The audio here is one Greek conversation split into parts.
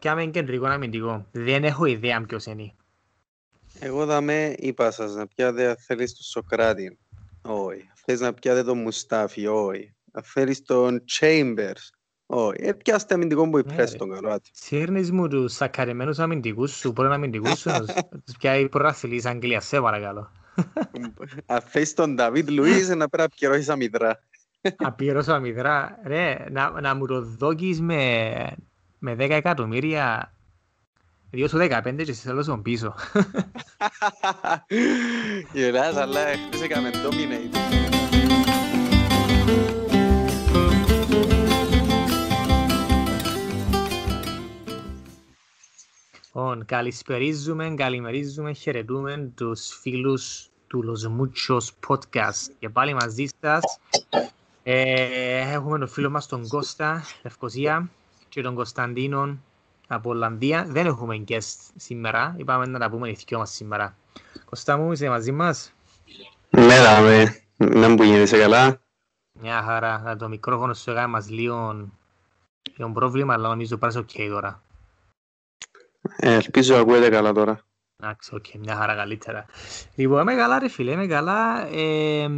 πιάμε κεντρικό αμυντικό. Δεν έχω ιδέα ποιος είναι. Εγώ θα με είπα σας να πιάτε θέλεις τον Σοκράτη. Όχι. Θες να πιάτε τον Μουστάφι. Όχι. Αν θέλεις τον Chambers. Όχι. Ε, πιάστε αμυντικό που υπρέσει τον Καρότη. Σύρνεις μου τους σακαρεμένους αμυντικούς σου, πρώην αμυντικούς σου, τους πιάει προάθλης Αγγλίας, σε παρακαλώ. Αν θέλεις τον Νταβίτ Λουίς να πρέπει να πιερώσεις αμυδρά. Απειρώσω αμυδρά. Ρε, να, να μου το δώκεις με, με 10 εκατομμύρια Δύο σου 15 και σε θέλω στον πίσω. Γελάς, αλλά χθες έκαμε dominate. Λοιπόν, καλησπερίζουμε, καλημερίζουμε, χαιρετούμε τους φίλους του Los Muchos Podcast. Και πάλι μαζί σας ε, έχουμε τον φίλο μας τον Κώστα Λευκωσία και τον Κωνσταντίνο από Ολλανδία. Δεν έχουμε guest σήμερα. Είπαμε να τα πούμε οι δυο μας σήμερα. Κωστά μου, είσαι μαζί μας; Ναι, δάμε. Να μου γίνεσαι καλά. Μια χαρά. Το μικρόφωνο σου έκανε μας λίγο, λίγο πρόβλημα, αλλά νομίζω πάρεις οκ τώρα. Ε, ελπίζω να ακούετε καλά τώρα. Εντάξει, οκ, μια χαρά καλύτερα. Λοιπόν, είμαι καλά ρε φίλε, είμαι καλά. Ε,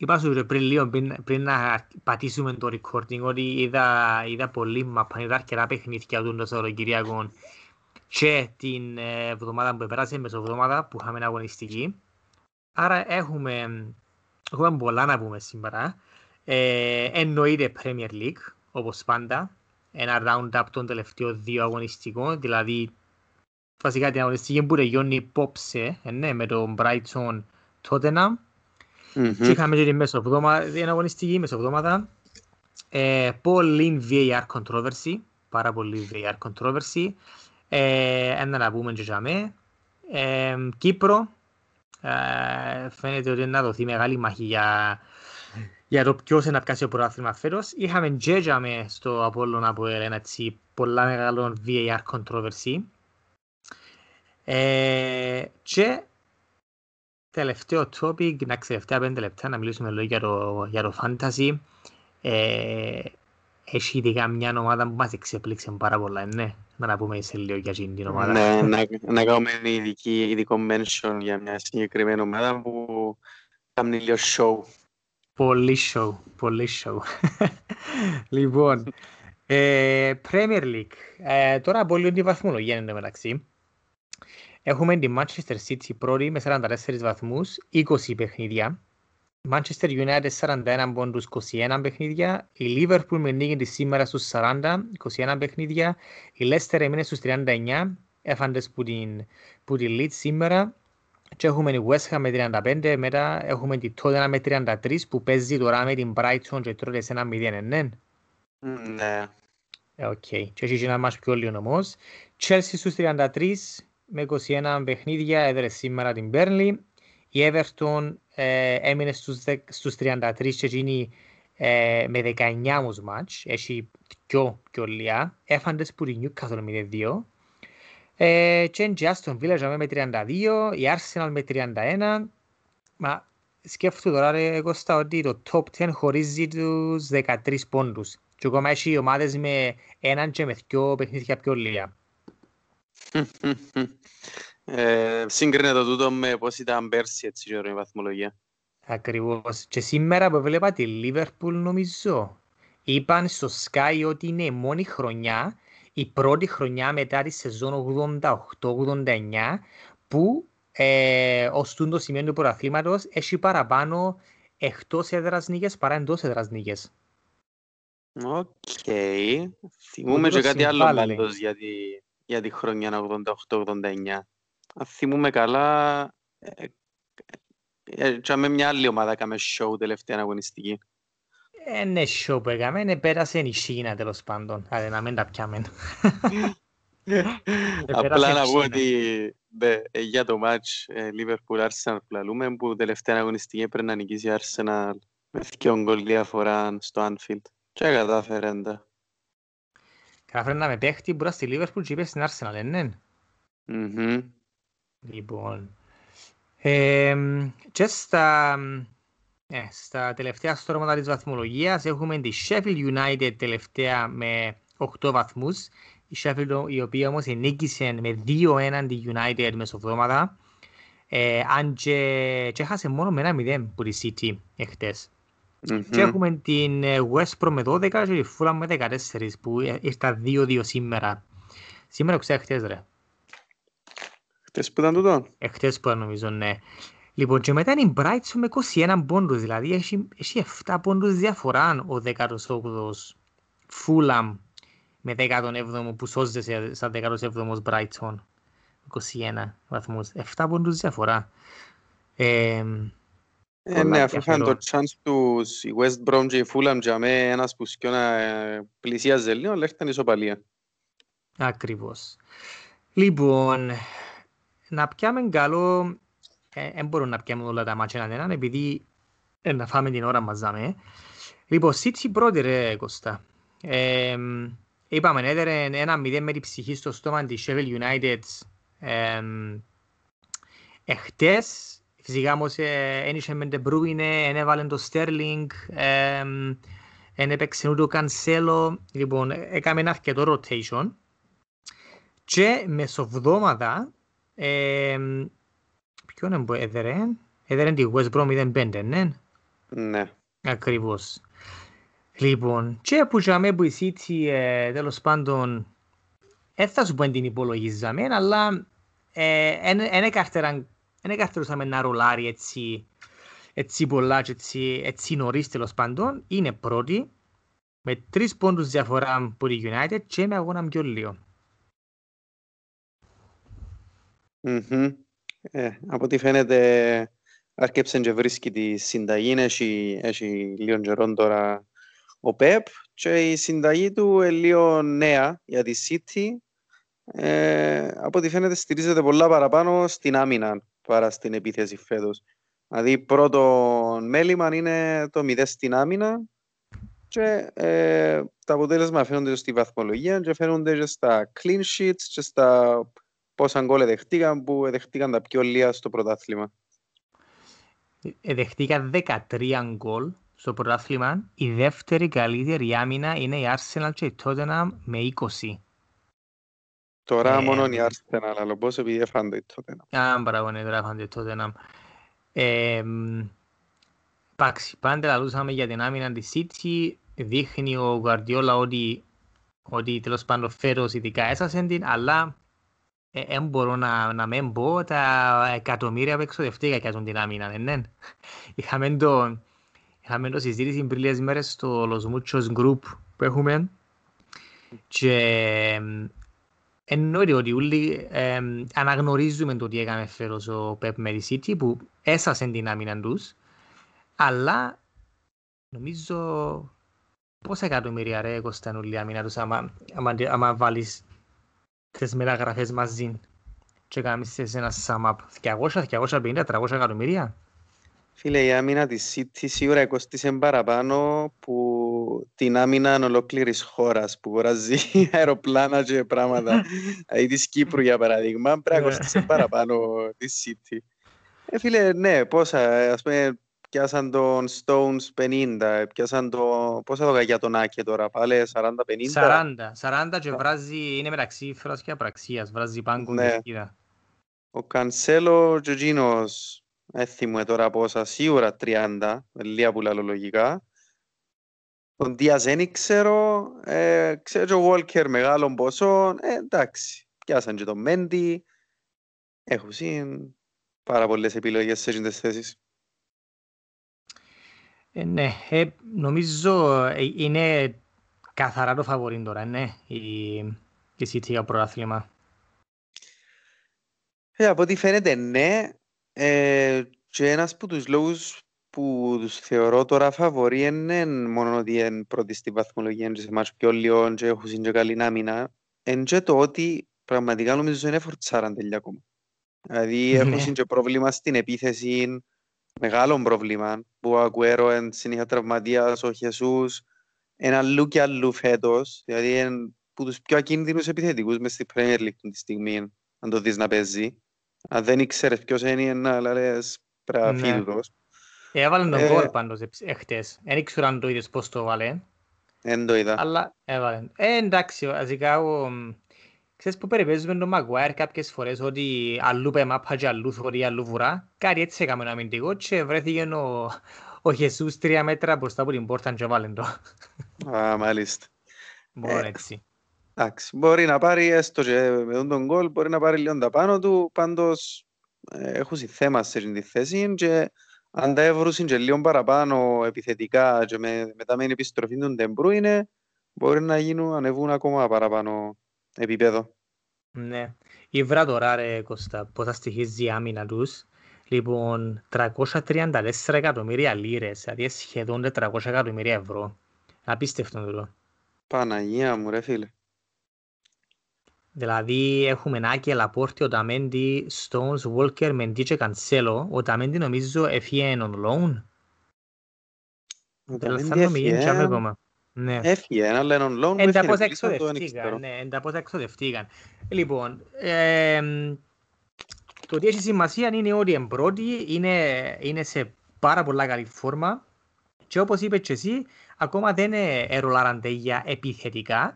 Είπα σου πριν λίγο, πριν, πριν να πατήσουμε το recording, ότι είδα, είδα πολύ μαπά, είδα αρκετά παιχνίδια του το Σαββατοκυριακό και την εβδομάδα που πέρασε, μεσοβδομάδα που είχαμε αγωνιστική. Άρα έχουμε, έχουμε πολλά να πούμε σήμερα. Ε, εννοείται Premier League, όπως πάντα. Ένα round-up των τελευταίων δύο αγωνιστικών, δηλαδή βασικά την αγωνιστική που τελειώνει υπόψε, ε, ναι, με τον Brighton Tottenham Mm-hmm. Και είχαμε και την μεσοβδόματα, την αγωνιστική μεσοβδόματα. Ε, πολύ VAR controversy, πάρα πολύ VAR controversy. Ε, ένα να πούμε και για ε, Κύπρο, ε, φαίνεται ότι να δοθεί μεγάλη μάχη για, για το ποιος να πιάσει το πρωτάθλημα φέτος. Είχαμε και για στο Απόλλων από ένα έτσι πολλά μεγάλο VAR controversy. Ε, και τελευταίο topic, να τελευταία πέντε λεπτά να μιλήσουμε λίγο για το, για το fantasy. Ε, έχει ειδικά μια ομάδα που μας εξεπλήξε πάρα πολλά, ναι. Να πούμε σε λίγο για την ομάδα. Ναι, να, να κάνουμε ειδική, ειδικό mention για μια συγκεκριμένη ομάδα που κάνει λίγο show. Πολύ show, πολύ show. λοιπόν, ε, Premier League. Ε, τώρα πολύ είναι η βαθμολογία είναι μεταξύ. Έχουμε τη Manchester City πρώτη με 44 βαθμούς, 20 παιχνίδια. Manchester United 41 πόντους, 21 παιχνίδια. Η Liverpool με νίκη της σήμερα στους 40, 21 παιχνίδια. Η Leicester έμεινε στους 39, έφαντες που την, που την Leeds σήμερα. Και έχουμε η West Ham με 35, μετά έχουμε τη Tottenham με 33 που παίζει τώρα με την Brighton και τρώει τες ένα 0, ναι. Ναι. Οκ. Και έχει ένα μάτς πιο λίγο όμως. Chelsea στους 33, με 21 παιχνίδια έδερε σήμερα την Burnley. Η Everton ε, έμεινε στους, στους 33 και γίνει ε, με 19 όμως μάτς. Έχει πιο, πιο λιά. Έφαν τες που την Newcastle με 2. Ε, και η Aston Villa με 32, η Arsenal με 31. Μα σκέφτομαι τώρα ρε Κώστα ότι το top 10 χωρίζει τους 13 πόντους. Και ακόμα έχει ομάδες με έναν και με δυο παιχνίδια πιο λίγα ε, σύγκρινε το τούτο με πώς ήταν πέρσι έτσι η βαθμολογία. Ακριβώς. Και σήμερα που βλέπα τη Λίβερπουλ νομίζω είπαν στο Sky ότι είναι η μόνη χρονιά, η πρώτη χρονιά μετά τη σεζόν 88-89 που ε, ως το σημείο του πρωταθλήματος έχει παραπάνω εκτός έδρας νίκες παρά εντός έδρας νίκες. Οκ. Θυμούμε και κάτι άλλο πάντως για τη, για τη χρονιά 88-89. Αν θυμούμε καλά, ε, ε, ε με μια άλλη ομάδα έκαμε show τελευταία αγωνιστική. Ε, ναι, show που έκαμε, ναι, πέρασε η Σίνα τέλος πάντων, άρα να μην τα πιάμε. Απλά να πω ότι για το match Liverpool-Arsenal που λαλούμε, που τελευταία αγωνιστική έπρεπε να νικήσει Arsenal με δυο γκολ διαφορά στο Anfield. Και κατάφερε εντά. Καταφέρνα με παίχτη που στη Liverpool και είπε στην Arsenal, ναι. Mm-hmm. Λοιπόν. Ε, και στα, ε, στα τελευταία στρώματα της βαθμολογίας έχουμε τη Sheffield United τελευταία με 8 βαθμούς, η Sheffield η οποία όμως νίκησε με 2-1 τη United μεσοβδόματα ε, αν και, και έχασε μόνο με ένα 0 που τη City εχθές. Mm-hmm. Και έχουμε την ε, West Brom με 12 και τη Fulham με 14 που ήρθα 2-2 σήμερα. Σήμερα ξέρω χτες ρε. Χτες που ήταν τούτο; Εχτες που ήταν νομίζω ναι. Λοιπόν και μετά είναι η Brighton με 21 πόντους δηλαδή έχει, έχει 7 πόντους διαφορά ο 18ος Fulham με 17ο που σώζεται σαν 17ος Brighton. 21 βαθμούς. 7 πόντους διαφορά. Ε, ε, ναι, αφού είχαν το chance τους η West Brom και η Fulham για με ένας που σκιώνα ε, πλησίαζε λίγο, αλλά έρθαν ισοπαλία. Ακριβώς. Λοιπόν, να πιάμε καλό, δεν ε, μπορούμε να πιάμε όλα τα μάτια έναν έναν, επειδή ε, να φάμε την ώρα μας δάμε. Λοιπόν, City πρώτη ρε Κώστα. Ε, είπαμε, έδερε ένα μηδέν με την ψυχή στο στόμα της Sheffield United ε, εχτες, φυσικά όμως ένιξε με την Μπρούινε, έβαλε το Στέρλινγκ, δεν έπαιξε ούτε ο Κανσέλο, λοιπόν, έκαμε ένα αρκετό rotation και μεσοβδόματα ε, ποιον είναι που έδερε, έδερε τη West Brom 0-5, ναι. Ναι. Ακριβώς. Λοιπόν, και που είχαμε που η City ε, τέλος πάντων δεν θα σου πω την υπολογίζαμε, αλλά δεν καρτερούσαμε να ρολάρει έτσι, έτσι πολλά και έτσι, έτσι νωρίς τέλος πάντων. Είναι πρώτη, με τρεις πόντους διαφορά από τη United και με αγώνα πιο λίγο. Mm-hmm. Ε, από ό,τι φαίνεται αρκέψε και βρίσκει τη συνταγή, έχει, έχει λίγο καιρό τώρα ο Πεπ και η συνταγή του είναι λίγο νέα για τη City ε, από ό,τι φαίνεται στηρίζεται πολλά παραπάνω στην άμυνα παρά στην επίθεση φέτος. Δηλαδή πρώτο μέλημα είναι το 0 στην άμυνα και ε, τα αποτέλεσμα φαίνονται στη βαθμολογία και φαίνονται και στα clean sheets και στα πόσα γκολ εδεχτήκαν που εδεχτήκαν τα πιο λίγα στο πρωτάθλημα. Εδεχτήκαν 13 γκολ στο πρωτάθλημα. Η δεύτερη καλύτερη άμυνα είναι η Arsenal και η Tottenham με 20. Τώρα ε, μόνο η Arsenal, αλλά πώς επειδή έφανε η Tottenham. Α, μπράβο, ναι, τώρα έφανε η Tottenham. Εντάξει, πάντα λαλούσαμε για την άμυνα της City. Δείχνει ο Guardiola ότι, ότι τέλος πάντων φέρος ειδικά έσασαν την, αλλά δεν ε, μπορώ να, να μην πω τα εκατομμύρια που εξοδευτήκα για την άμυνα, δεν ναι. Είχαμε το, είχαμε το συζήτηση πριν λίγες μέρες στο Los Muchos Group που έχουμε και εννοείται ότι όλοι ε, αναγνωρίζουμε το τι έκανε φέρος ο Πεπ με τη City που έσασε την άμυνα τους αλλά νομίζω πόσα εκατομμύρια ρε κοστάνε όλη η άμυνα τους άμα, άμα, άμα βάλεις τις μεταγραφές μαζί και κάνεις ένα sum up 200, 250, 300 εκατομμύρια. Φίλε, η άμυνα της City σίγουρα κόστησε παραπάνω που την άμυνα ολόκληρης χώρας που αγοράζει αεροπλάνα και πράγματα. Δηλαδή της Κύπρου για παράδειγμα, πρέπει να κόστησε παραπάνω της City. Ε, φίλε, ναι, πόσα, ας πούμε, πιάσαν τον Stones 50, πιάσαν το... Πόσα το για τον Άκη τώρα, πάλι 40-50. 40, 40 και βράζει, είναι μεταξύ φράς και απραξίας, βράζει πάγκο ναι. και σκίδα. Ο Κανσέλο και εκείνος, έθιμουμε τώρα πόσα, σίγουρα 30, λίγα που λαλό λογικά. Τον Δίας δεν ξέρω, ε, ξέρω και ο Βόλκερ μεγάλων ποσών, ε, εντάξει, πιάσαν και τον Μέντι, έχουν πάρα πολλές επιλογές σε τις θέσεις. Ε, ναι, ε, νομίζω ε, είναι καθαρά το φαβορήν τώρα, ναι, η, η City για πρωτάθλημα. Ε, από ό,τι φαίνεται ναι, ε, και ένας από τους λόγους που τους θεωρώ τώρα φαβορή είναι μόνο ότι είναι πρώτη στη βαθμολογία και σε μάτς πιο λίγο και έχουν και καλή άμυνα, είναι και το ότι πραγματικά νομίζω είναι φορτσάραν τελειά ακόμα. Δηλαδή ναι. έχουν και πρόβλημα στην επίθεση, μεγάλο πρόβλημα που ο Αγκουέρο είναι συνήθως τραυματίας, ο Χεσούς είναι αλλού και αλλού φέτος, δηλαδή είναι που τους πιο ακίνδυνους επιθετικούς μες στη Premier League τη στιγμή, αν το δεις να παίζει. Αν δεν ήξερες ποιος είναι, να λες πρέπει να φύγει Έβαλε τον κόλ πάντως εχθές. Δεν ήξερα αν το είδες πώς το βάλε. Εν το είδα. Αλλά έβαλε. Ε, εντάξει, βασικά εγώ... Ξέρεις που περιπέζουμε τον Μαγουάιρ κάποιες φορές ότι αλλού πέ μάπα και αλλού θωρεί, αλλού βουρά. Κάτι έτσι έκαμε ένα αμυντικό και βρέθηκε ο, ο Χεσούς τρία μέτρα μπροστά από την πόρτα και βάλεν το. Α, μάλιστα. Μόνο έτσι. Εντάξει, μπορεί να πάρει έστω και με τον γκολ, μπορεί να πάρει λίγο τα πάνω του, πάντως ε, έχουν θέμα σε την θέση και αν τα έβρουσαν και λίγο παραπάνω επιθετικά και με, μετά με την επιστροφή του De Bruyne, μπορεί να γίνουν, ανεβούν ακόμα παραπάνω επίπεδο. Ναι. Ηύρα τώρα ρε Κώστα, πώς θα στοιχίζει η άμυνα τους. Λοιπόν, 334 εκατομμύρια λίρες, δηλαδή σχεδόν 400 εκατομμύρια ευρώ. Απίστευτο τούτο. Παναγία μου ρε φίλε. Δηλαδή έχουμε Νάκη, Λαπόρτη, ο Ταμέντι, Stones, Walker, Μεντί και Κανσέλο. Ο Ταμέντι νομίζω έφυγε on loan. Ο Ταμέντι έφυγε. Ναι. Έφυγε, αλλά on loan Εν τα πώς εξοδευτήκαν. Ναι, εν τα πώς εξοδευτήκαν. Λοιπόν, ε, το ότι έχει σημασία είναι ότι η πρώτη είναι, είναι σε πάρα πολλά καλή φόρμα και όπως είπες και εσύ, ακόμα δεν ερολάρανται για επιθετικά.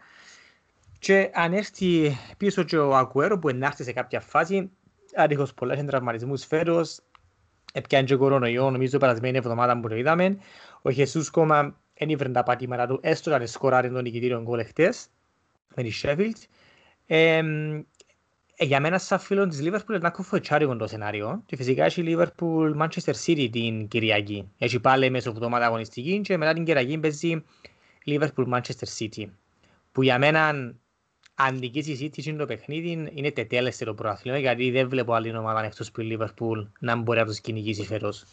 Και αν έρθει πίσω και ο Ακουέρο που ενάρθει σε κάποια φάση, άτυχος πολλές τραυματισμούς φέτος, έπιανε και κορονοϊό, νομίζω περασμένη εβδομάδα που το είδαμε. Ο Χεσούς κόμμα δεν ήβρε τα πατήματα του, έστω να σκοράρει τον νικητήριο γκολ εχθές, με τη Sheffield. Ε, για μένα σαν φίλο της Liverpool είναι ακόμα φοητσάρικο το σενάριο και φυσικά έχει Liverpool Manchester City την Κυριακή. Έχει πάλι μέσα εβδομάδα αγωνιστική και μετά την Κυριακή παίζει Liverpool Manchester City. Που για μένα αν νικήσει η City το παιχνίδι είναι τετέλεστε το προαθλήμα γιατί δεν βλέπω άλλη ομάδα εκτός που η Liverpool να μπορεί να τους κυνηγήσει φέτος.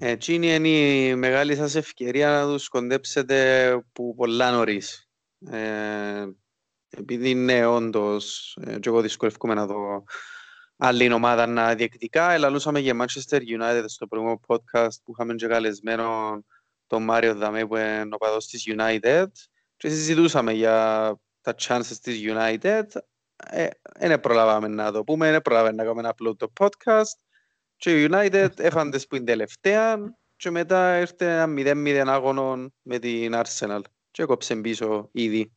Έτσι είναι η μεγάλη σας ευκαιρία να τους κοντέψετε που πολλά νωρίς. Ε, επειδή είναι όντως, ε, και εγώ δυσκολεύομαι να δω άλλη ομάδα να διεκδικά. Ελαλούσαμε για Manchester United στο προηγούμενο podcast που είχαμε και καλεσμένο τον Μάριο Δαμέ που είναι ο παδός της United και συζητούσαμε για τα chances της United. Δεν ε, προλάβαμε να το πούμε, δεν προλάβαμε να κάνουμε ένα upload το podcast και η United έφαντες που είναι τελευταία και μετά ήρθε ένα 0-0 άγωνο με την Arsenal και έκοψε πίσω ήδη.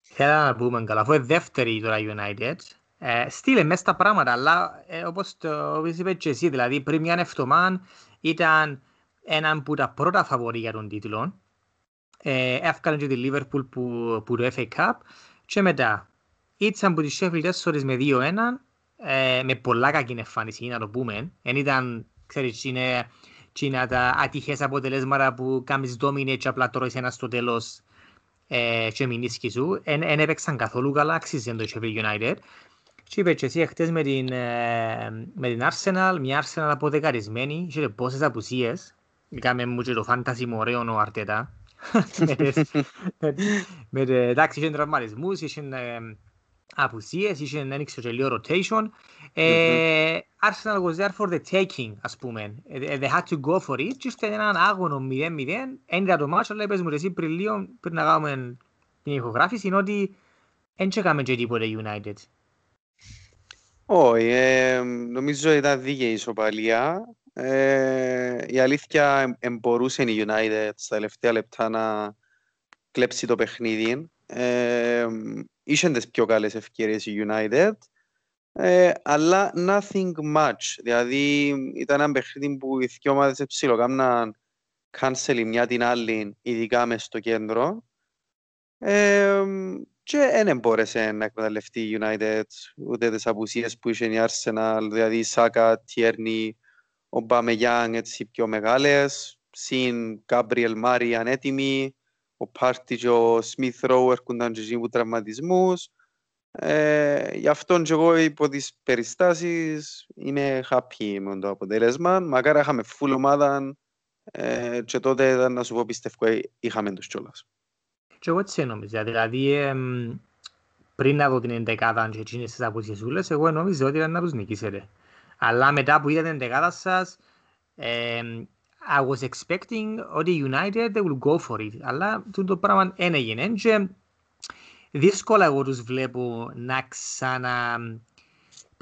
Θέλω να πούμε καλά, αφού είναι δεύτερη τώρα United, ε, στείλε μέσα τα πράγματα, αλλά ε, όπως το είπες και εσύ, δηλαδή πριν μια εβδομάδα ήταν έναν από τα πρώτα φαβορή για τον τίτλο. Ε, έφκανε και τη Liverpool που, που το FA Cup και μετά ήρθαν από τη Sheffield 4 με 2-1 ε, με πολλά κακή εμφάνιση, να το πούμε. Εν ήταν, ξέρεις, είναι, είναι τα ατυχές αποτελέσματα που κάνεις dominate και απλά τρώεις ένα στο τέλος ε, και μηνίσκει σου. Εν, εν έπαιξαν καθόλου καλά, αξίζει το Sheffield United. Και είπε και εσύ χτες με την, ε, με την Arsenal, μια Arsenal αποδεκαρισμένη, είχε πόσες απουσίες. Κάμε μου και το φάντασι μου ωραίο ο Αρτέτα. με, εντάξει, είχε τραυματισμούς, είχε απουσίες, είχε ένα ανοίξει και λίγο rotation. Arsenal was there for the taking, ας πούμε. They had to go for it και ήρθε έναν άγωνο 0-0. Ένιδα το μάτσο, αλλά είπες μου εσύ πριν λίγο, πριν να κάνουμε την ηχογράφηση, είναι ότι δεν τσεκάμε και τίποτε United. Όχι, νομίζω ήταν δίκαιη η ισοπαλία. η αλήθεια μπορούσε η United στα τελευταία λεπτά να κλέψει το παιχνίδι. Ε, Είχαν τις πιο καλές ευκαιρίες η United, ε, αλλά nothing much. Δηλαδή ήταν ένα παιχνίδι που οι δύο ομάδες ψιλοκάμναν cancel μια την άλλη, ειδικά μες στο κέντρο. Ε, και δεν μπόρεσε να εκμεταλλευτεί η United ούτε τις απουσίες που είχε η Arsenal, δηλαδή η Σάκα, Τιέρνη, ο Μπαμεγιάνγκ έτσι πιο μεγάλες, συν Γκάμπριελ Μάρι ανέτοιμοι, ο Πάρτι και ο Σμιθ Ρόου έρχονταν και γίνουν τραυματισμούς. Ε, γι' αυτό και εγώ υπό τις περιστάσεις είμαι happy με το αποτέλεσμα. Μακάρι είχαμε full ομάδα ε, και τότε ήταν να σου πω πιστεύω ε, είχαμε τους κιόλας. Και εγώ έτσι νόμιζα, δηλαδή ε, πριν να δω την εντεκάδα και εκείνες τις αποσχεσούλες, εγώ νόμιζα ότι ήταν να τους νικήσετε. Αλλά μετά που είδα την εντεκάδα σας, ε, I was expecting ότι United they will go for it. Αλλά το πράγμα δεν έγινε. Και δύσκολα εγώ τους βλέπω να ξανα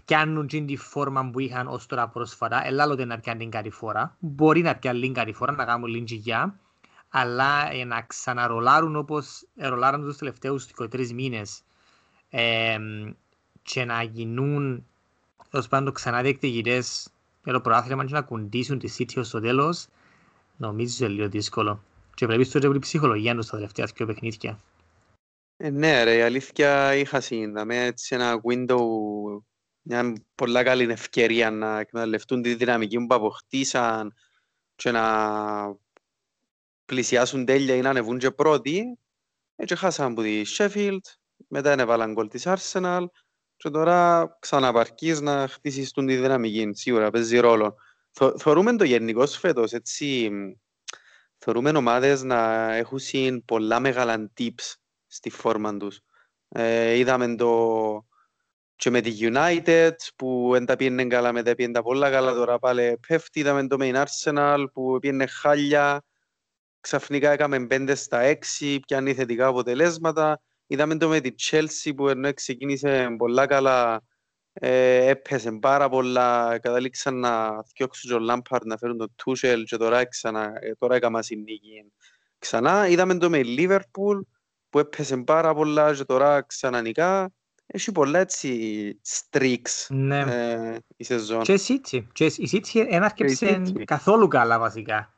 πιάνουν την φόρμα που είχαν ως τώρα πρόσφατα. Ελάλλονται να πιάνουν την κάτι φορά. Μπορεί να πιάνουν την κάτι φορά, να κάνουν λίγη γιά. αλλά ε, να ξαναρολάρουν όπως ρολάρουν τους τελευταίους 23 μήνες ε, και να γίνουν ως πάντων ξανά διεκδικητές για το προάθλημα και να κουντήσουν τη City ως το τέλος, νομίζω είναι λίγο δύσκολο. Και πρέπει στο η ψυχολογία τους στα τελευταία δύο παιχνίδια. Ε, ναι ρε, η αλήθεια είχα συνδαμε έτσι ένα window, μια πολλά καλή ευκαιρία να εκμεταλλευτούν τη δυναμική που αποκτήσαν και να πλησιάσουν τέλεια ή να ανεβούν και πρώτοι. Έτσι χάσαν από τη Sheffield, μετά έβαλαν γκολ της Arsenal και τώρα ξαναπαρκείς να χτίσεις τη δυναμική. Σίγουρα παίζει ρόλο. Θεωρούμε το γενικό φέτος, έτσι, θεωρούμε ομάδες να έχουν πολλά μεγάλα tips στη φόρμα τους. Ε, είδαμε το και με τη United που δεν τα πήγαινε καλά, με τα πήγαινε πολλά καλά, τώρα πάλι πέφτει. Είδαμε το Main Arsenal που πήγαινε χάλια, ξαφνικά έκαμε 5 στα 6, πιάνει θετικά αποτελέσματα. Είδαμε το με τη Chelsea που ενώ ξεκίνησε πολλά καλά, ε, έπεσε πάρα πολλά, καταλήξαν να διώξουν τον Lampard να φέρουν τον Tuchel και τώρα, ξανα, ε, τώρα έκαμα συνήκη. Ξανά είδαμε το με Liverpool που έπεσε πάρα πολλά και τώρα ξανανικά. Έχει πολλά έτσι streaks ναι. ε, η σεζόν. Και η City. Και η City έναρκεψε καθόλου καλά βασικά.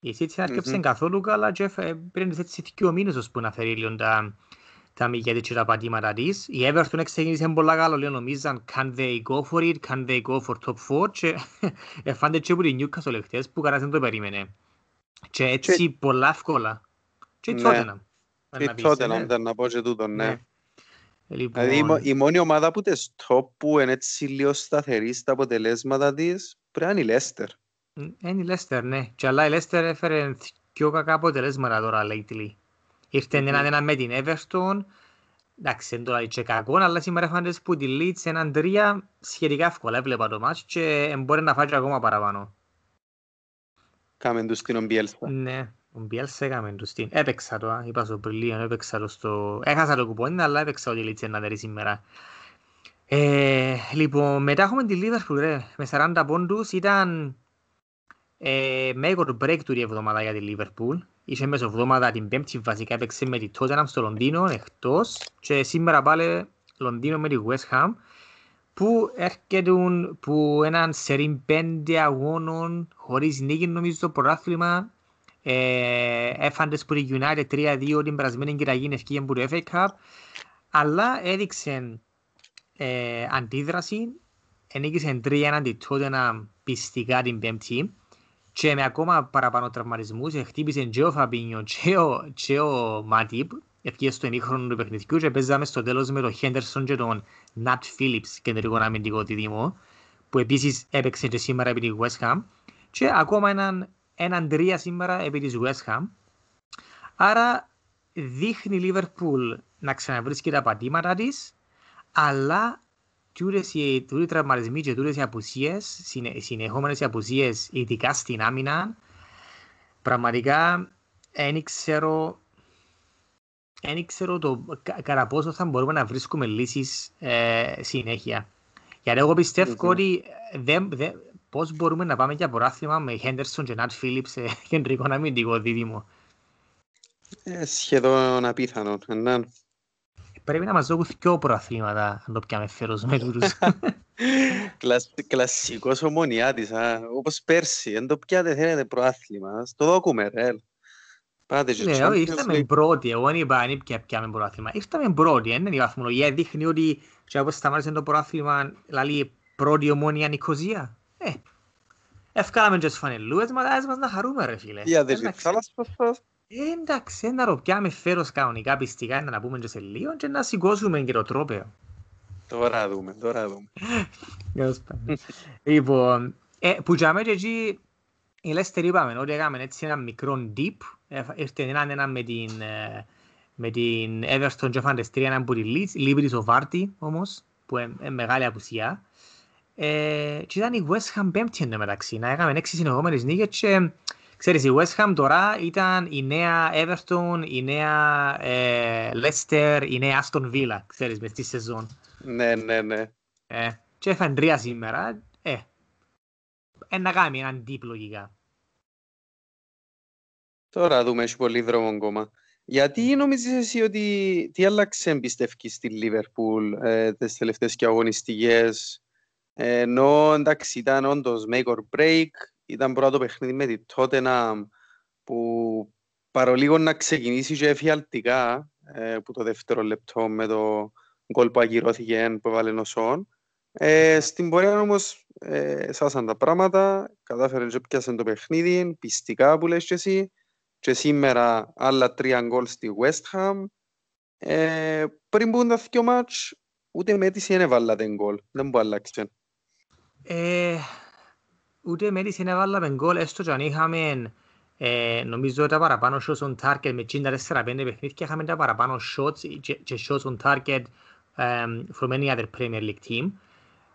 Η City έναρκεψε mm-hmm. καθόλου καλά και πριν έτσι δύο μήνες ώσπου να φέρει λίγο τα, τα μηγέτη και τα πατήματα της. Η Everton ξεκίνησε πολλά καλά, λίγο νομίζαν can they go for it, can they go for top 4 και εφάντε και από την Newcastle χτες που κανένας δεν το περίμενε. Και έτσι και... πολλά εύκολα. Και η Tottenham. Η Tottenham ήταν να πω και τούτο, ναι. ναι. Λοιπόν... Δηλαδή η μόνη ομάδα που τες top που είναι έτσι λίγο σταθερή στα αποτελέσματα της πρέπει να είναι η Leicester. Είναι η Leicester, ναι. Και αλλά η Leicester έφερε πιο κακά αποτελέσματα τώρα lately. Ήρθε mm-hmm. έναν ένα με την Everton, εντάξει, δεν τώρα και κακό, αλλά σήμερα έφανε που τη Leeds έναν τρία σχετικά εύκολα, έβλεπα το μάτς και μπορεί να φάει ακόμα παραπάνω. Κάμε τους την Ομπιέλσα. Ναι, ο Μπιέλσα έκαμε τους την. Έπαιξα το, είπα στο Πριλίο, έπαιξα το στο... Έχασα το κουπόνι, αλλά έπαιξα ότι Leeds να τερεί σήμερα. Ε, λοιπόν, μετά έχουμε τη Liverpool, ρε, με 40 πόντους, ήταν ε, μέγορ breakthrough η εβδομάδα για τη Liverpool. Είχε μέσα εβδομάδα την πέμπτη βασικά έπαιξε με τη Tottenham στο Λονδίνο εκτός και σήμερα πάλι Λονδίνο με τη West Ham που έρχεται που έναν σερήν πέντε αγώνων χωρίς νίκη νομίζω το πρωτάθλημα. Ε, έφαντες που η United 3-2 την περασμένη κυραγή ευκήγε που το FA Cup αλλά έδειξε ε, αντίδραση. Ενίκησε 3-1 Tottenham πιστικά την πέμπτη και με ακόμα παραπάνω τραυματισμούς χτύπησε και ο Φαμπίνιο και ο, και ο Μάτιπ ευκαιρία στο ενίχρονο του παιχνιδιού και παίζαμε στο τέλος με τον Χέντερσον και τον Νατ Φίλιπς κεντρικό αμυντικό δίδυμο που επίσης έπαιξε και σήμερα επί τη West Ham. Και ακόμα έναν, έναν τρία σήμερα επί της West Ham. Άρα δείχνει η Λίβερπουλ να ξαναβρίσκει τα πατήματα της αλλά τούτες οι τραυματισμοί και τούτες οι απουσίες, συνεχόμενες οι απουσίες, ειδικά στην άμυνα, πραγματικά δεν ξέρω, δεν ξέρω το, κατά πόσο θα μπορούμε να βρίσκουμε λύσεις ε, συνέχεια. Γιατί εγώ πιστεύω mm-hmm. ότι δεν, δεν, πώς μπορούμε να πάμε για ποράθλημα με Χέντερσον και Νάτ Φίλιπς σε κεντρικό αμυντικό δίδυμο. Ε, σχεδόν απίθανο. Ναι. Πρέπει να μας δώσουν δυο προαθλήματα, αν το πιάμε φέρος με τούτους. Κλασσικός ομονιάτης, όπως πέρσι, αν το πιάτε θέλετε προάθλημα, το δόκουμε ρε. Πάτε και ναι, ήρθαμε πρώτοι, εγώ δεν είπα αν πιάμε προάθλημα. Ήρθαμε πρώτοι, είναι η βαθμολογία, δείχνει ότι και όπως σταμάτησε το προάθλημα, δηλαδή πρώτη ομόνια Νικοζία. Ε, ευκάλαμε και τις φανελούες μας να χαρούμε ρε φίλε. Για δεν θάλασσας Εντάξει, να ρωτιάμε φέρος κανονικά πιστικά να πούμε και σε λίγο και να σηκώσουμε και το τρόπαιο. Τώρα δούμε, τώρα δούμε. λοιπόν, ε, που τζάμε και εκεί η Λέστερ είπαμε ότι έκαμε έτσι ένα μικρό dip, ε, ήρθε έναν ένα με την, ε, με την Everton και φάντες τρία έναν που τη Leeds, λείπει ο Βάρτη όμως, που είναι μεγάλη απουσία. Ε, και ήταν η West Ham πέμπτη εντωμεταξύ, να έκαμε έξι συνεχόμενες νίκες και Ξέρεις, η West Ham τώρα ήταν η νέα Everton, η νέα ε, Leicester, η νέα Aston Villa, ξέρεις, μες τη σεζόν. Ναι, ναι, ναι. Ε, και έφανε τρία σήμερα. Ε, ένα κάνει έναν deep λογικά. Τώρα δούμε, έχει πολύ δρόμο ακόμα. Γιατί νομίζεις εσύ ότι τι άλλαξε εμπιστεύκη στη Λίβερπουλ ε, τις τελευταίες και αγωνιστικές ε, ενώ εντάξει ήταν όντως make or break ήταν πρώτο παιχνίδι με τη Tottenham που παρολίγο να ξεκινήσει και εφιαλτικά ε, που το δεύτερο λεπτό με το γκολ που ακυρώθηκε που έβαλε νοσόν. Ε, στην πορεία όμως ε, σάσαν τα πράγματα, κατάφερε και πιάσε το παιχνίδι, πιστικά που λες και εσύ και σήμερα άλλα τρία γκολ στη West Ham. Ε, πριν μπουν τα δύο μάτς, ούτε με έτσι έβαλατε γκολ. Δεν μπορεί αλλάξει. Ε, ούτε με έτσι έβαλαμε γκολ, έστω και αν είχαμε ε, νομίζω τα παραπάνω shots on target με 54-5 παιχνίδια είχαμε τα παραπάνω shots και, και shots on target um, from any other Premier League team.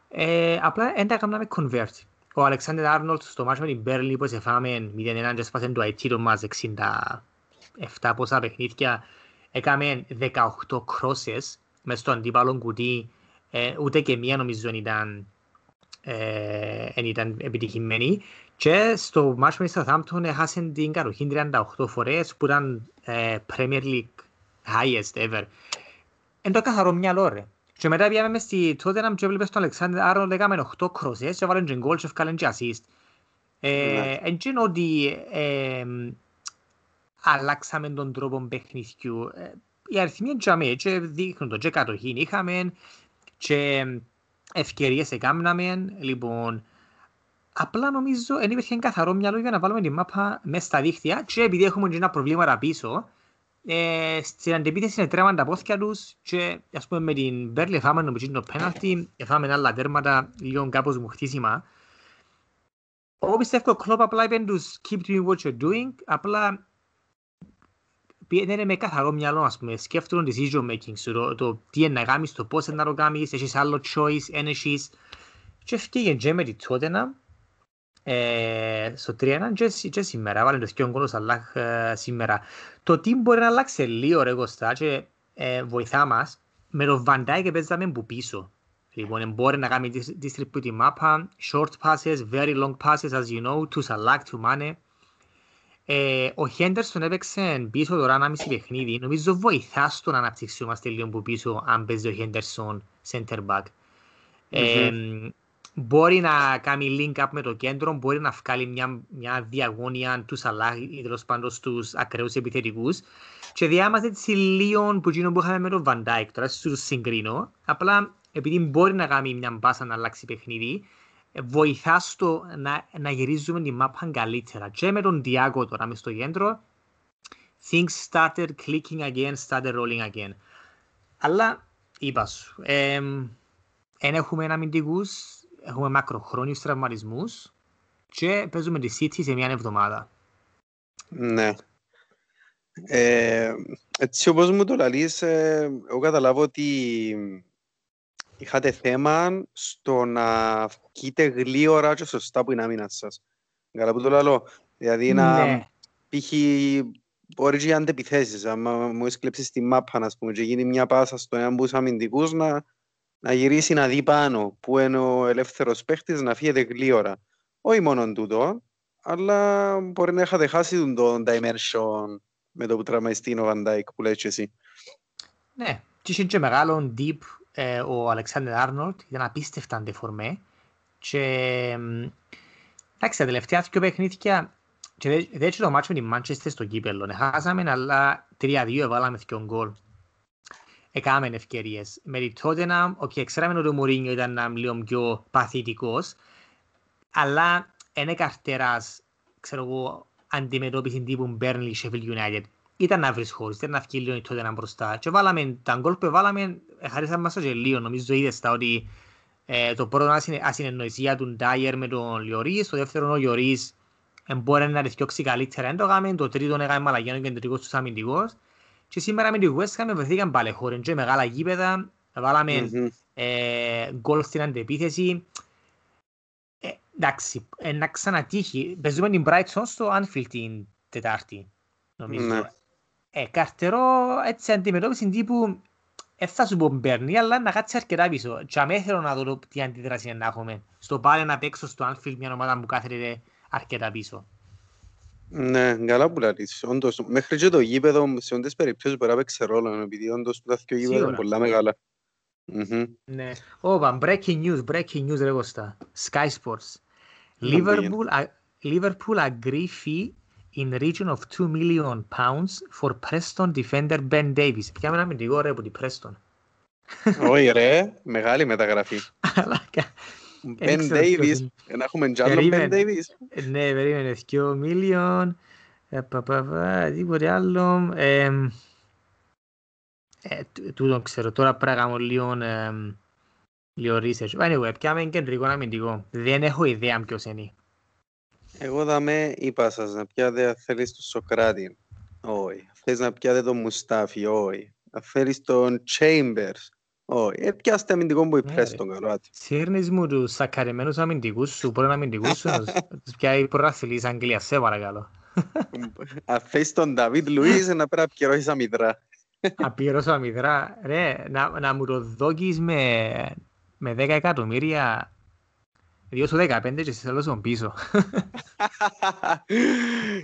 Ε, απλά δεν τα έκαναμε convert. Ο Αλεξάνδρ Άρνολτ στο μάτσο με την Μπέρλι που έφαμε 0-1 και σπάσαν το IT το μας 67 πόσα παιχνίδια έκαμε 18 crosses μες στο αντίπαλο κουτί ε, ούτε και μία νομίζω ήταν, ε, ήταν επιτυχημένη και στο μάτσο με την Southampton έχασαν την καροχή 38 φορές που ήταν ε, Premier League highest ever. Εν το καθαρό μυαλό ρε. Και μετά πήγαμε στη Tottenham και έβλεπες τον Αλεξάνδρ Άρνολ έκαμε 8 κροσές και έβαλαν και γκολ και έφκαλαν και assist. Εν και ότι αλλάξαμε τον τρόπο παιχνιδιού. Οι αριθμοί εντιαμε και δείχνουν το και κατοχήν είχαμε και ευκαιρίες έκαναμε. Λοιπόν, απλά νομίζω δεν υπήρχε καθαρό μυαλό για να βάλουμε την μάπα μέσα στα δίχτυα και επειδή έχουμε και ένα προβλήμα πίσω, ε, στην αντεπίθεση είναι τρέμαν τα πόθηκια τους και ας πούμε με την Μπέρλι εφάμε νομίζω το πέναλτι, εφάμε άλλα τέρματα λίγο κάπως μου χτίσιμα. Εγώ πιστεύω ο Κλόπ απλά είπε τους keep doing what you're doing, απλά είναι με καθαρό μυαλό, ας πούμε, σκέφτονται decision making σου, το, το τι είναι να κάνεις, το πώς είναι να το κάνεις, έχεις άλλο choice, ένεχεις. Και έφυγε και με τη Tottenham, ε, στο 3-1 και, και σήμερα, βάλε το δυο γκολ Σαλάχ ε, σήμερα. Το τι μπορεί να αλλάξει λίγο ρε Κωστά και ε, βοηθά μας, με το Van και παίζαμε που πίσω. Λοιπόν, μπορεί να κάνει distribute τη μάπα, short passes, very long passes, as you know, to Salah, to Mane. Ε, ο Χέντερσον έπαιξε πίσω τώρα ένα μισή παιχνίδι. Νομίζω βοηθά στο να αναπτυξιόμαστε λίγο που πίσω αν παίζει ο Χέντερσον center back. Mm-hmm. Ε, μπορεί να κάνει link up με το κέντρο, μπορεί να βγάλει μια, μια διαγώνια τους Σαλάχ ή τέλος πάντων στους ακραίους επιθετικούς και διάμαστε έτσι λίγο που γίνω που είχαμε με τον Van Dijk, τώρα στους συγκρίνω, απλά επειδή μπορεί να κάνει μια μπάσα να αλλάξει παιχνίδι, βοηθάς στο να, να γυρίζουμε τη μάπα καλύτερα. Και με τον Diago τώρα μες στο κέντρο, things started clicking again, started rolling again. Αλλά, είπας σου, δεν ε, έχουμε αμυντικούς, έχουμε μακροχρόνιους τραυματισμούς και παίζουμε τη City σε μια εβδομάδα. Ναι. Ε, έτσι όπως μου το λαλείς, ε, εγώ καταλάβω ότι είχατε θέμα στο να βγείτε γλύωρα και σωστά που είναι άμυνα σας. Καλά που το λαλώ. Δηλαδή να ναι. π.χ. μπορείς και οι αντεπιθέσεις. Αν μου έσκλεψεις τη μάπα, να πούμε, και γίνει μια πάσα στο έναν μπούς αμυντικούς, να, να γυρίσει να δει πάνω που είναι ο ελεύθερος παίχτης να φύγεται γλύωρα. Όχι μόνο τούτο, αλλά μπορεί να είχατε χάσει τον dimension με το που τραυματιστεί ο Βαντάικ που λέει και εσύ. Ναι, και είχε και μεγάλο deep ε, ο Αλεξάνδρ Άρνολτ, ήταν απίστευτα αντεφορμέ και εντάξει, τα τελευταία δύο παιχνίδια και δεν έτσι το μάτσο με την Μάντσεστερ στο κύπελλο, χάσαμε αλλά 3-2 έβαλαμε δύο γκολ έκαμε ευκαιρίες. Με τη Tottenham, okay, ξέραμε ότι ο Μουρίνιο ήταν λίγο πιο παθητικός, αλλά είναι καρτεράς, ξέρω εγώ, αντιμετώπιση τύπου Μπέρνλι, Sheffield United. Ήταν να βρεις χώρες, ήταν να βγει λίγο η Tottenham μπροστά. Και βάλαμε, τα γκολ που βάλαμε, χαρίσαμε μας και λίγο. Νομίζω είδες τα ότι ε, το πρώτο ασυνεννοησία του Ντάιερ με τον Λιωρίς, το δεύτερο ο Λιωρίς μπορεί να ρηθιώξει καλύτερα. Εν το γάμε, το τρίτο έκανε μαλαγιάνο και κεντρικός τους αμυντικός. Και σήμερα με τη West Ham βρεθήκαν πάλι χώρες και μεγάλα γήπεδα, βάλαμε ε, γκολ στην αντεπίθεση. Ε, εντάξει, ε, να ξανατύχει. Παίζουμε την Brighton στο Anfield την Τετάρτη, νομίζω. Ναι. Ε, καρτερό, έτσι αντιμετώπιση τύπου, δεν θα σου πω μπέρνει, αλλά να κάτσεις αρκετά πίσω. Και αμέ θέλω να δω τι αντίδραση να έχουμε. Στο πάλι να παίξω στο Anfield μια ομάδα που κάθεται αρκετά πίσω. Ναι, καλά που λαλείς. Όντως, μέχρι και το γήπεδο σε όντες περιπτώσεις μπορεί να παίξει ρόλο, επειδή όντως τα δύο γήπεδα είναι πολλά μεγάλα. Ναι. Όπα, breaking news, breaking news ρε Κώστα. Sky Sports. Liverpool, Liverpool agree fee in region of 2 million pounds for Preston defender Ben Davies. Πιάμε ένα μυντικό ρε από την Preston. Όχι ρε, μεγάλη μεταγραφή. Ben Davies, να έχουμε κι άλλο Ben Davies. Ναι, περίμενε, 2 million, τίποτε άλλο. Τούτο ξέρω, τώρα πρέπει να κάνω λίγο, λίγο research. Anyway, πιάμε κεντρικό αμυντικό. Δεν έχω ιδέα ποιος είναι. Εγώ θα με είπα σας να πιάτε θέλεις τον Σοκράτη. Όχι. Θες να πιάτε τον Μουστάφι. Όχι. Θέλεις τον Chambers. Όχι. Ε, πιάστε αμυντικό που υπρέσει τον καλό. Σύρνεις μου τους σακαρεμένους αμυντικούς σου, πρώην αμυντικούς σου, τους πιάει προάθλης Αγγλίας, σε παρακαλώ. Αν θες τον Δαβίδ Λουίς να πρέπει να πιερώσεις αμυδρά. Απειρώσω αμυδρά. Ρε, να, να μου το δώκεις με, με 10 εκατομμύρια Διότι σου 15 και σε θέλω στον πίσω.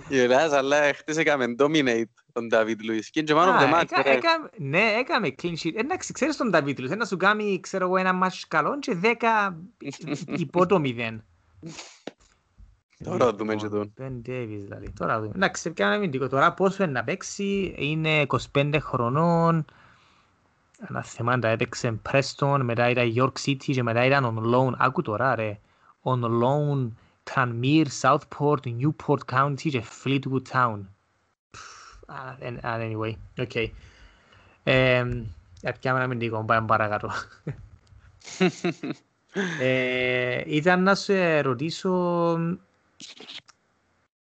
Γελάς, αλλά χτες έκαμε dominate τον David Lewis. Και είναι man of the match. Ναι, έκαμε clean sheet. Εντάξει, ξέρεις τον David Lewis, ένα σου κάνει, ξέρω εγώ, ένα match καλό και 10 υπό το 0. Τώρα δούμε και τον. Ben Davis δηλαδή. Τώρα δούμε. Εντάξει, πιάνε αμυντικό. Τώρα πόσο είναι να παίξει. Είναι 25 χρονών. Ένα θεμάντα έπαιξε Preston, μετά ήταν York City και μετά ήταν on loan. Άκου τώρα ρε on loan Tranmere, Southport, Newport County και Fleetwood Town. And, and anyway, okay. Έπιαμε να μην τύχω, πάμε παρακάτω. ε, ήταν να σε ρωτήσω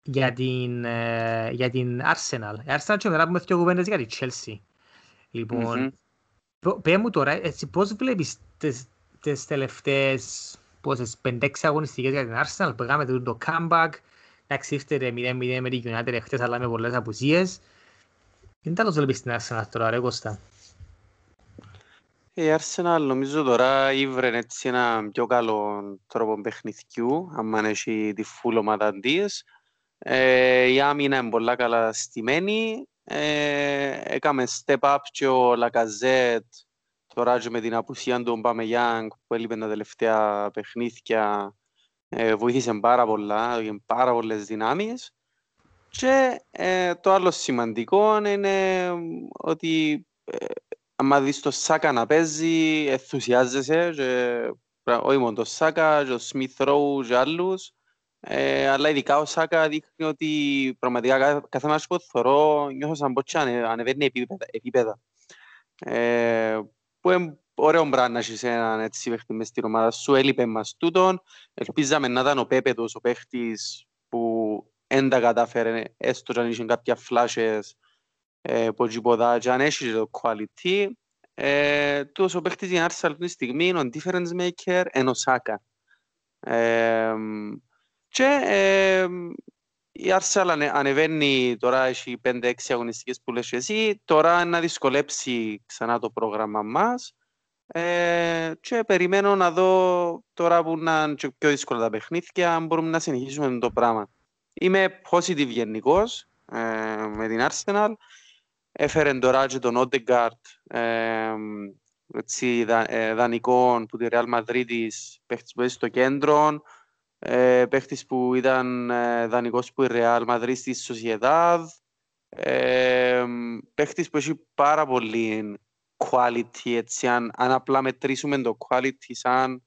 για την, ε, για την Arsenal. Η Arsenal και μετά πούμε δύο κουβέντες για την Chelsea. Λοιπόν, mm-hmm. πέ μου τώρα, έτσι, πώς βλέπεις τις, τις τελευταίες πόσες, 5-6 αγωνιστικές για την Arsenal που έκαμε το comeback. Εντάξει, ήρθε 0-0 με την United χτες, αλλά με πολλές απουσίες. Δεν τα το βλέπεις στην Arsenal τώρα, ρε Κώστα. Η Arsenal νομίζω τώρα ήβρε έτσι ένα πιο καλό τρόπο παιχνιδιού, αν έχει τη φούλ ομάδα αντίες. Ε, η άμυνα είναι πολλά καλά στημένη. Ε, έκαμε step up και ο Λακαζέτ Τώρα και με την απουσία του Μπαμεγιάνγκ που έλειπε τα τελευταία παιχνίδια ε, βοήθησε πάρα πολλά, είχε πάρα πολλές δυνάμεις. Και ε, το άλλο σημαντικό είναι ότι ε, άμα δεις το Σάκα να παίζει, ενθουσιάζεσαι και όχι μόνο το Σάκα, και ο Σμιθ Ρόου και άλλους, ε, αλλά ειδικά ο Σάκα δείχνει ότι πραγματικά κάθε μάτσο που θωρώ νιώθω σαν πότσια ανεβαίνει επίπεδα. επίπεδα. Ε, που είναι ωραίο πράγμα να έχεις έναν έτσι παίχτη μες στην ομάδα σου. Έλειπε μας τούτον. Ελπίζαμε να ήταν ο Πέπετος, ο παίχτης που δεν τα κατάφερε, έστω και αν είχε κάποια φλάσες ε, από τζιποδά και αν έχεις το quality. Ε, τούτος ο παίχτης για να έρθει αυτή τη στιγμή είναι ο difference maker εν ο Σάκα. Ε, και ε, η Arsenal ανεβαίνει τώρα, έχει 5-6 αγωνιστικές που λες εσύ, τώρα να δυσκολέψει ξανά το πρόγραμμα μας ε, και περιμένω να δω τώρα που να είναι πιο δύσκολα τα παιχνίδια, αν μπορούμε να συνεχίσουμε το πράγμα. Είμαι positive γενικός ε, με την Arsenal. Έφερε τώρα και τον Odegaard ε, έτσι, δα, ε, δανεικό που τη Real Madrid παίχτης που στο κέντρο ε, παίχτης που ήταν ε, δανεικός που η Real Madrid στη Sociedad, ε, παίχτης που έχει πάρα πολύ quality, έτσι, αν, αν απλά μετρήσουμε το quality σαν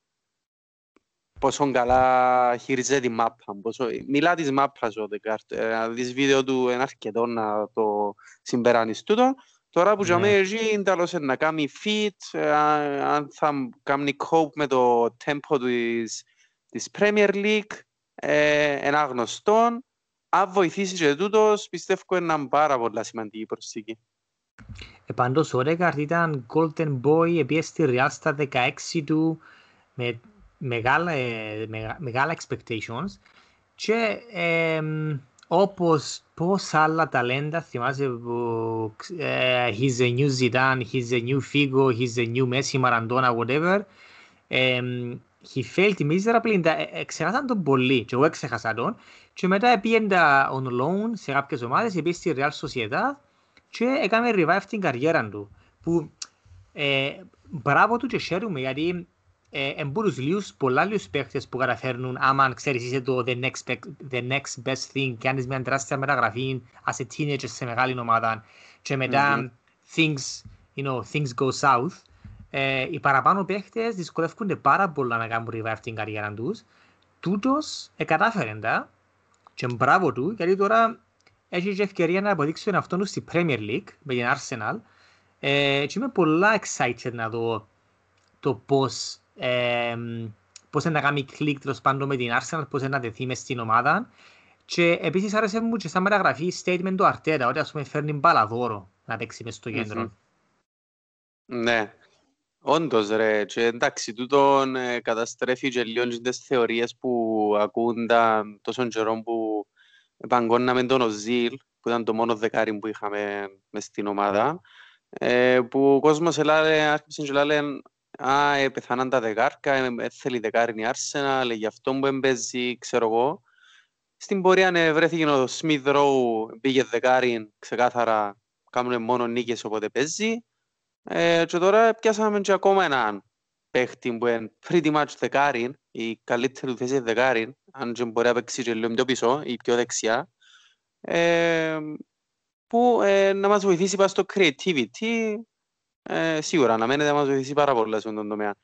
πόσο καλά χειριζέται τη μάπα. Πόσο... Μιλά της μάπας ο Δεκάρτ. Ε, αν δεις βίντεο του είναι αρκετό να το συμπεράνεις τούτο. Τώρα που yeah. εκεί τέλος να κάνει fit, ε, αν θα κάνει cope με το tempo της της Premier League, ε, ένα γνωστό. Αν βοηθήσεις και τούτος, πιστεύω είναι πάρα πολύ σημαντική προσθήκη. Ε, πάντως ο Ρέγκαρτ ήταν Golden Boy, επίσης στη Real στα 16 του, με μεγάλα, ε, μεγάλα expectations και ε, όπως πώς άλλα ταλέντα, θυμάσαι που uh, he's a new Zidane, he's a new Figo, he's a new Messi, Maradona, whatever, ε, he failed miserably, εξέχασαν τον πολύ και εγώ εξέχασα τον και μετά πήγαινε on loan σε κάποιες ομάδες, πήγε στη Real Sociedad και έκαμε revive την καριέρα του. Που ε, μπράβο του και χαίρομαι γιατί ε, εμπούς λίγους, πολλά λίγους παίχτες που καταφέρνουν άμα ξέρεις είσαι το the next, the next best thing και κάνεις μια τεράστια μεταγραφή as a teenager σε μεγάλη ομάδα και μετά mm-hmm. things, you know, things go south ε, οι παραπάνω παίχτες δυσκολεύονται πάρα πολλά να κάνουν revive την καριέρα τους. Τούτος εκατάφερε τα και μπράβο του γιατί τώρα έχει και ευκαιρία να αποδείξει τον εαυτό τους στη Premier League με την Arsenal. Ε, και είμαι πολλά excited να δω το πώς ε, πώς να κάνει κλικ τέλος πάντων με την Arsenal, πώς να δεθεί μες στην ομάδα. Και επίσης άρεσε μου και σαν μεταγραφή statement του Αρτέτα ότι ας πούμε φέρνει μπάλα δώρο να παίξει μες στο κέντρο. Ναι, όντως ρε και εντάξει τούτον ε, καταστρέφει και λίγο τις θεωρίες που ακούνταν τόσων καιρών που παγκώναμε τον Οζίλ που ήταν το μόνο δεκάρι που είχαμε μες στην ομάδα ε, που ο κόσμος άρχισε και λέει «Α, ε, πεθανάν τα δεκάρκα, ε, ε, θέλει δεκάρι η Arsenal, γι' αυτό που εμπέζει, ξέρω εγώ». Στην πορεία ναι, βρέθηκε ο Smith Rowe, πήγε δεκάρι, ξεκάθαρα κάνουν μόνο νίκες όποτε παίζει. Ε, και τώρα πιάσαμε και ακόμα έναν παίχτη που είναι pretty much δεκάρι, η καλύτερη του θέση δεκάρι, αν και μπορεί να παίξει και λίγο πιο πίσω ή πιο δεξιά, ε, που ε, να μας βοηθήσει πάνω στο creativity, ε, σίγουρα να μένετε να μας βοηθήσει πάρα πολλά σε αυτόν τον τομέα.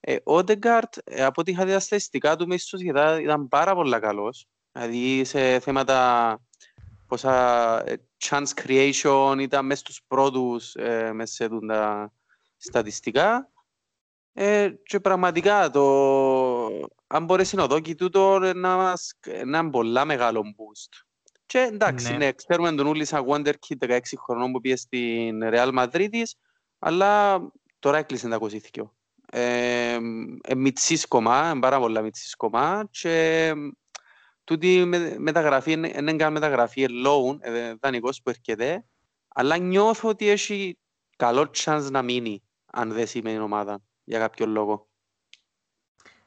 Ε, ο Ντεγκάρτ, ε, από ό,τι είχα δει τα στατιστικά του μέσα στο ήταν πάρα πολύ καλός. Δηλαδή σε θέματα πόσα ε, chance creation ήταν μέσα στους πρώτους ε, μέσα σε τα στατιστικά. Ε, και πραγματικά το, αν μπορέσει να δώσει τούτο να μας να είναι πολλά μεγάλο boost. Και εντάξει, ναι. ναι ξέρουμε τον Ούλης σαν Wonderkid 16 χρονών που πήγε στην Real Madrid αλλά τώρα έκλεισε τα κοσίθηκιο. Ε, ε, μητσής κομμά, πάρα πολλά μητσής κομμά και τούτη με, μεταγραφή, είναι καν μεταγραφή loan, ε, δανεικός που έρχεται, αλλά νιώθω ότι έχει καλό chance να μείνει αν δεν σημαίνει ομάδα για κάποιο λόγο.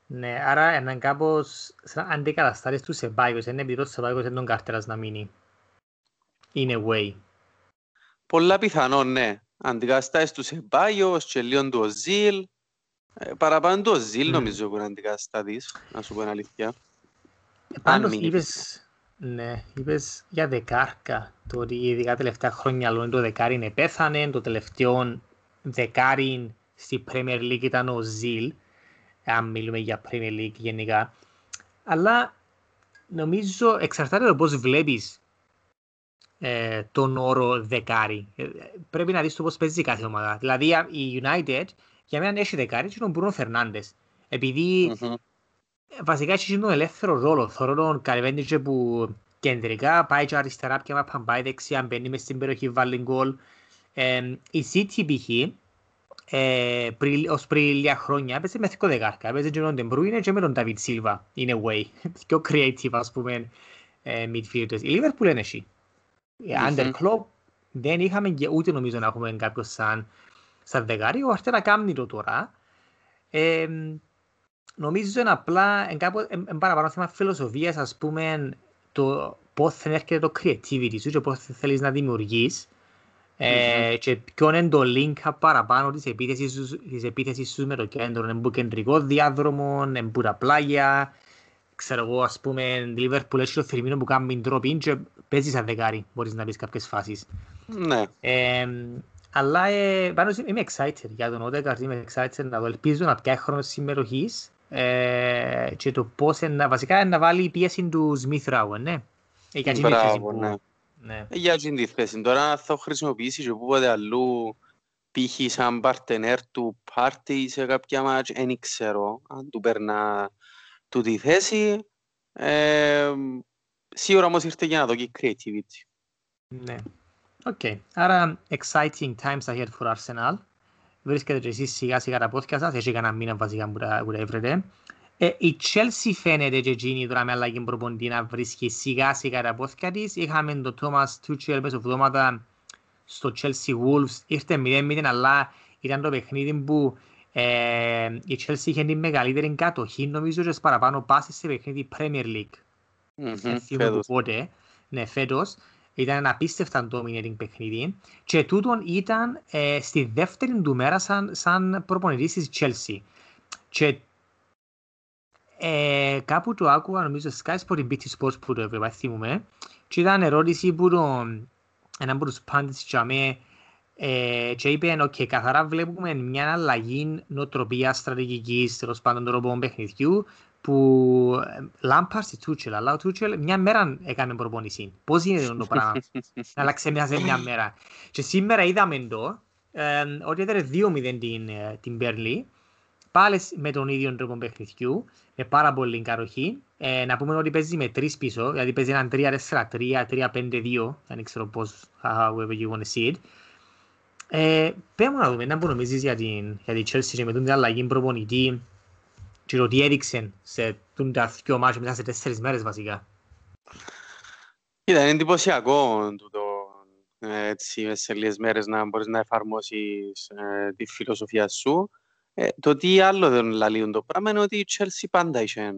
Ναι, άρα είναι κάπως σαν αντικαταστάσεις του Σεμπάικος, είναι επειδή το Σεμπάικος είναι τον κάρτερας να μείνει. In a way. Πολλά πιθανό, ναι αντικαστάσεις του Σεμπάγιος και λίγο του Οζίλ. Ε, παραπάνω του Οζίλ νομίζω που είναι αντικαστάτης, να σου πω την αλήθεια. Πάντως είπες, ναι, είπες για δεκάρκα, το ότι ειδικά τελευταία χρόνια λόγω το δεκάρι είναι πέθανε, το τελευταίο δεκάρι στη Premier League ήταν ο Ζιλ, αν μιλούμε για Premier League γενικά. Αλλά νομίζω εξαρτάται το πώς βλέπεις ε, τον όρο δεκάρι. Ε, πρέπει να δεις το πώς παίζει κάθε ομάδα. Δηλαδή η United για μένα έχει δεκάρι και τον Μπρούνο Φερνάντες. Επειδή mm-hmm. Βασικά έχει τον ελεύθερος ρόλος. Θεωρώ τον Καρβέντιζε που κεντρικά πάει και αριστερά και μα πάει δεξιά, μπαίνει μες στην περιοχή, βάλει γκολ. Ε, η City π.χ. Ε, πρι, ως πριν λίγα χρόνια έπαιζε με θικό δεκάρκα. Έπαιζε και με τον Τεμπρούινε και με τον David Silva, in a way. Πιο creative ας πούμε ε, midfielders. Η Liverpool είναι εσύ. Under Klopp δεν είχαμε και ούτε νομίζω να έχουμε κάποιο σαν, σαν δεκάρι. Ο Αρτέρα κάνει το τώρα. Ε, νομίζω είναι απλά είναι παραπάνω θέμα φιλοσοφίας, ας πούμε, το πώς θα έρχεται το creativity σου και πώς θέλεις να δημιουργείς ε, και ποιο είναι το link παραπάνω της επίθεσης, σου, της επίθεσης σου με το κέντρο. Είναι που κεντρικό διάδρομο, είναι που τα πλάγια, ξέρω εγώ, ας πούμε, Liverpool έχει το Φιρμίνο που κάνει ντροπή και παίζεις σαν δεκάρι, μπορείς να πεις κάποιες φάσεις. Ναι. Ε, αλλά ε, πάνω είμαι excited για τον Odegaard, είμαι excited να το ελπίζω να πιάει χρόνος συμμετοχής ε, και το πώς είναι, βασικά να βάλει πίεση του Smith Rowe, ναι. Ε, για Μπράβο, ναι. ναι. Ε, για την θέση. Τώρα θα χρησιμοποιήσεις και οπουδήποτε αλλού π.χ. σαν παρτενέρ του Partey σε κάποια μάτς, δεν ξέρω αν του περνά του τη θέση. Ε, σίγουρα όμως ήρθε για να δώκει creativity. Ναι. OK. Okay. Άρα, exciting times ahead for Arsenal. Βρίσκετε και εσείς σιγά σιγά τα πόθκια σας. Έχει κανένα μήνα βασικά που τα, που τα έβρετε. Ε, η Chelsea φαίνεται και εκείνη τώρα με αλλαγή προποντή να βρίσκει σιγά σιγά τα πόθηκια της. Είχαμε τον Thomas Tuchel μέσα εβδομάδα στο Chelsea Wolves. Ήρθε 0-0 αλλά ήταν το παιχνίδι που Ε, η Chelsea είχε την μεγαλύτερη κατοχή, νομίζω, και παραπάνω πάσες σε παιχνίδι Premier League. Mm-hmm, πότε, ναι, φέτος. Ήταν ένα απίστευτα dominating παιχνίδι. Και τούτον ήταν ε, στη δεύτερη του μέρα σαν, σαν προπονητής της Chelsea. Και ε, κάπου το άκουγα, νομίζω, Sky Sport ή BT Sports που το έβλεπα, θυμούμαι. Και ήταν ερώτηση που το, έναν από τους πάντες για ε, και είπε, ok, καθαρά βλέπουμε μια αλλαγή νοοτροπίας στρατηγικής, τέλος πάντων τρόπων παιχνιδιού, που Λάμπαρ στη Τούτσελ, αλλά ο Τούτσελ μια μέρα έκανε προπονησή. Πώς είναι το πράγμα, να αλλάξει μια σε μια μέρα. Και σήμερα είδαμε το, ε, ότι έδερε 2-0 την, ε, την Μπέρλι, πάλι με τον ίδιο τρόπο παιχνιδιού, με πάρα πολύ καροχή. Ε, να πούμε ότι παίζει με τρεις πίσω, δηλαδή παίζει έναν 3-4-3, 3-5-2, δεν ξέρω πώς, however you want to see it. Ε, πέρα να δούμε, να που νομίζεις για την, για την Chelsea και με την αλλαγή προπονητή και το τι έδειξε σε τα δυο μάτια μετά σε τέσσερις μέρες βασικά. Ήταν εντυπωσιακό τούτο, έτσι, σε λίγες μέρες να μπορείς να εφαρμόσεις ε, τη φιλοσοφία σου. Ε, το τι άλλο δεν λαλείουν το πράγμα είναι ότι η Chelsea πάντα είχε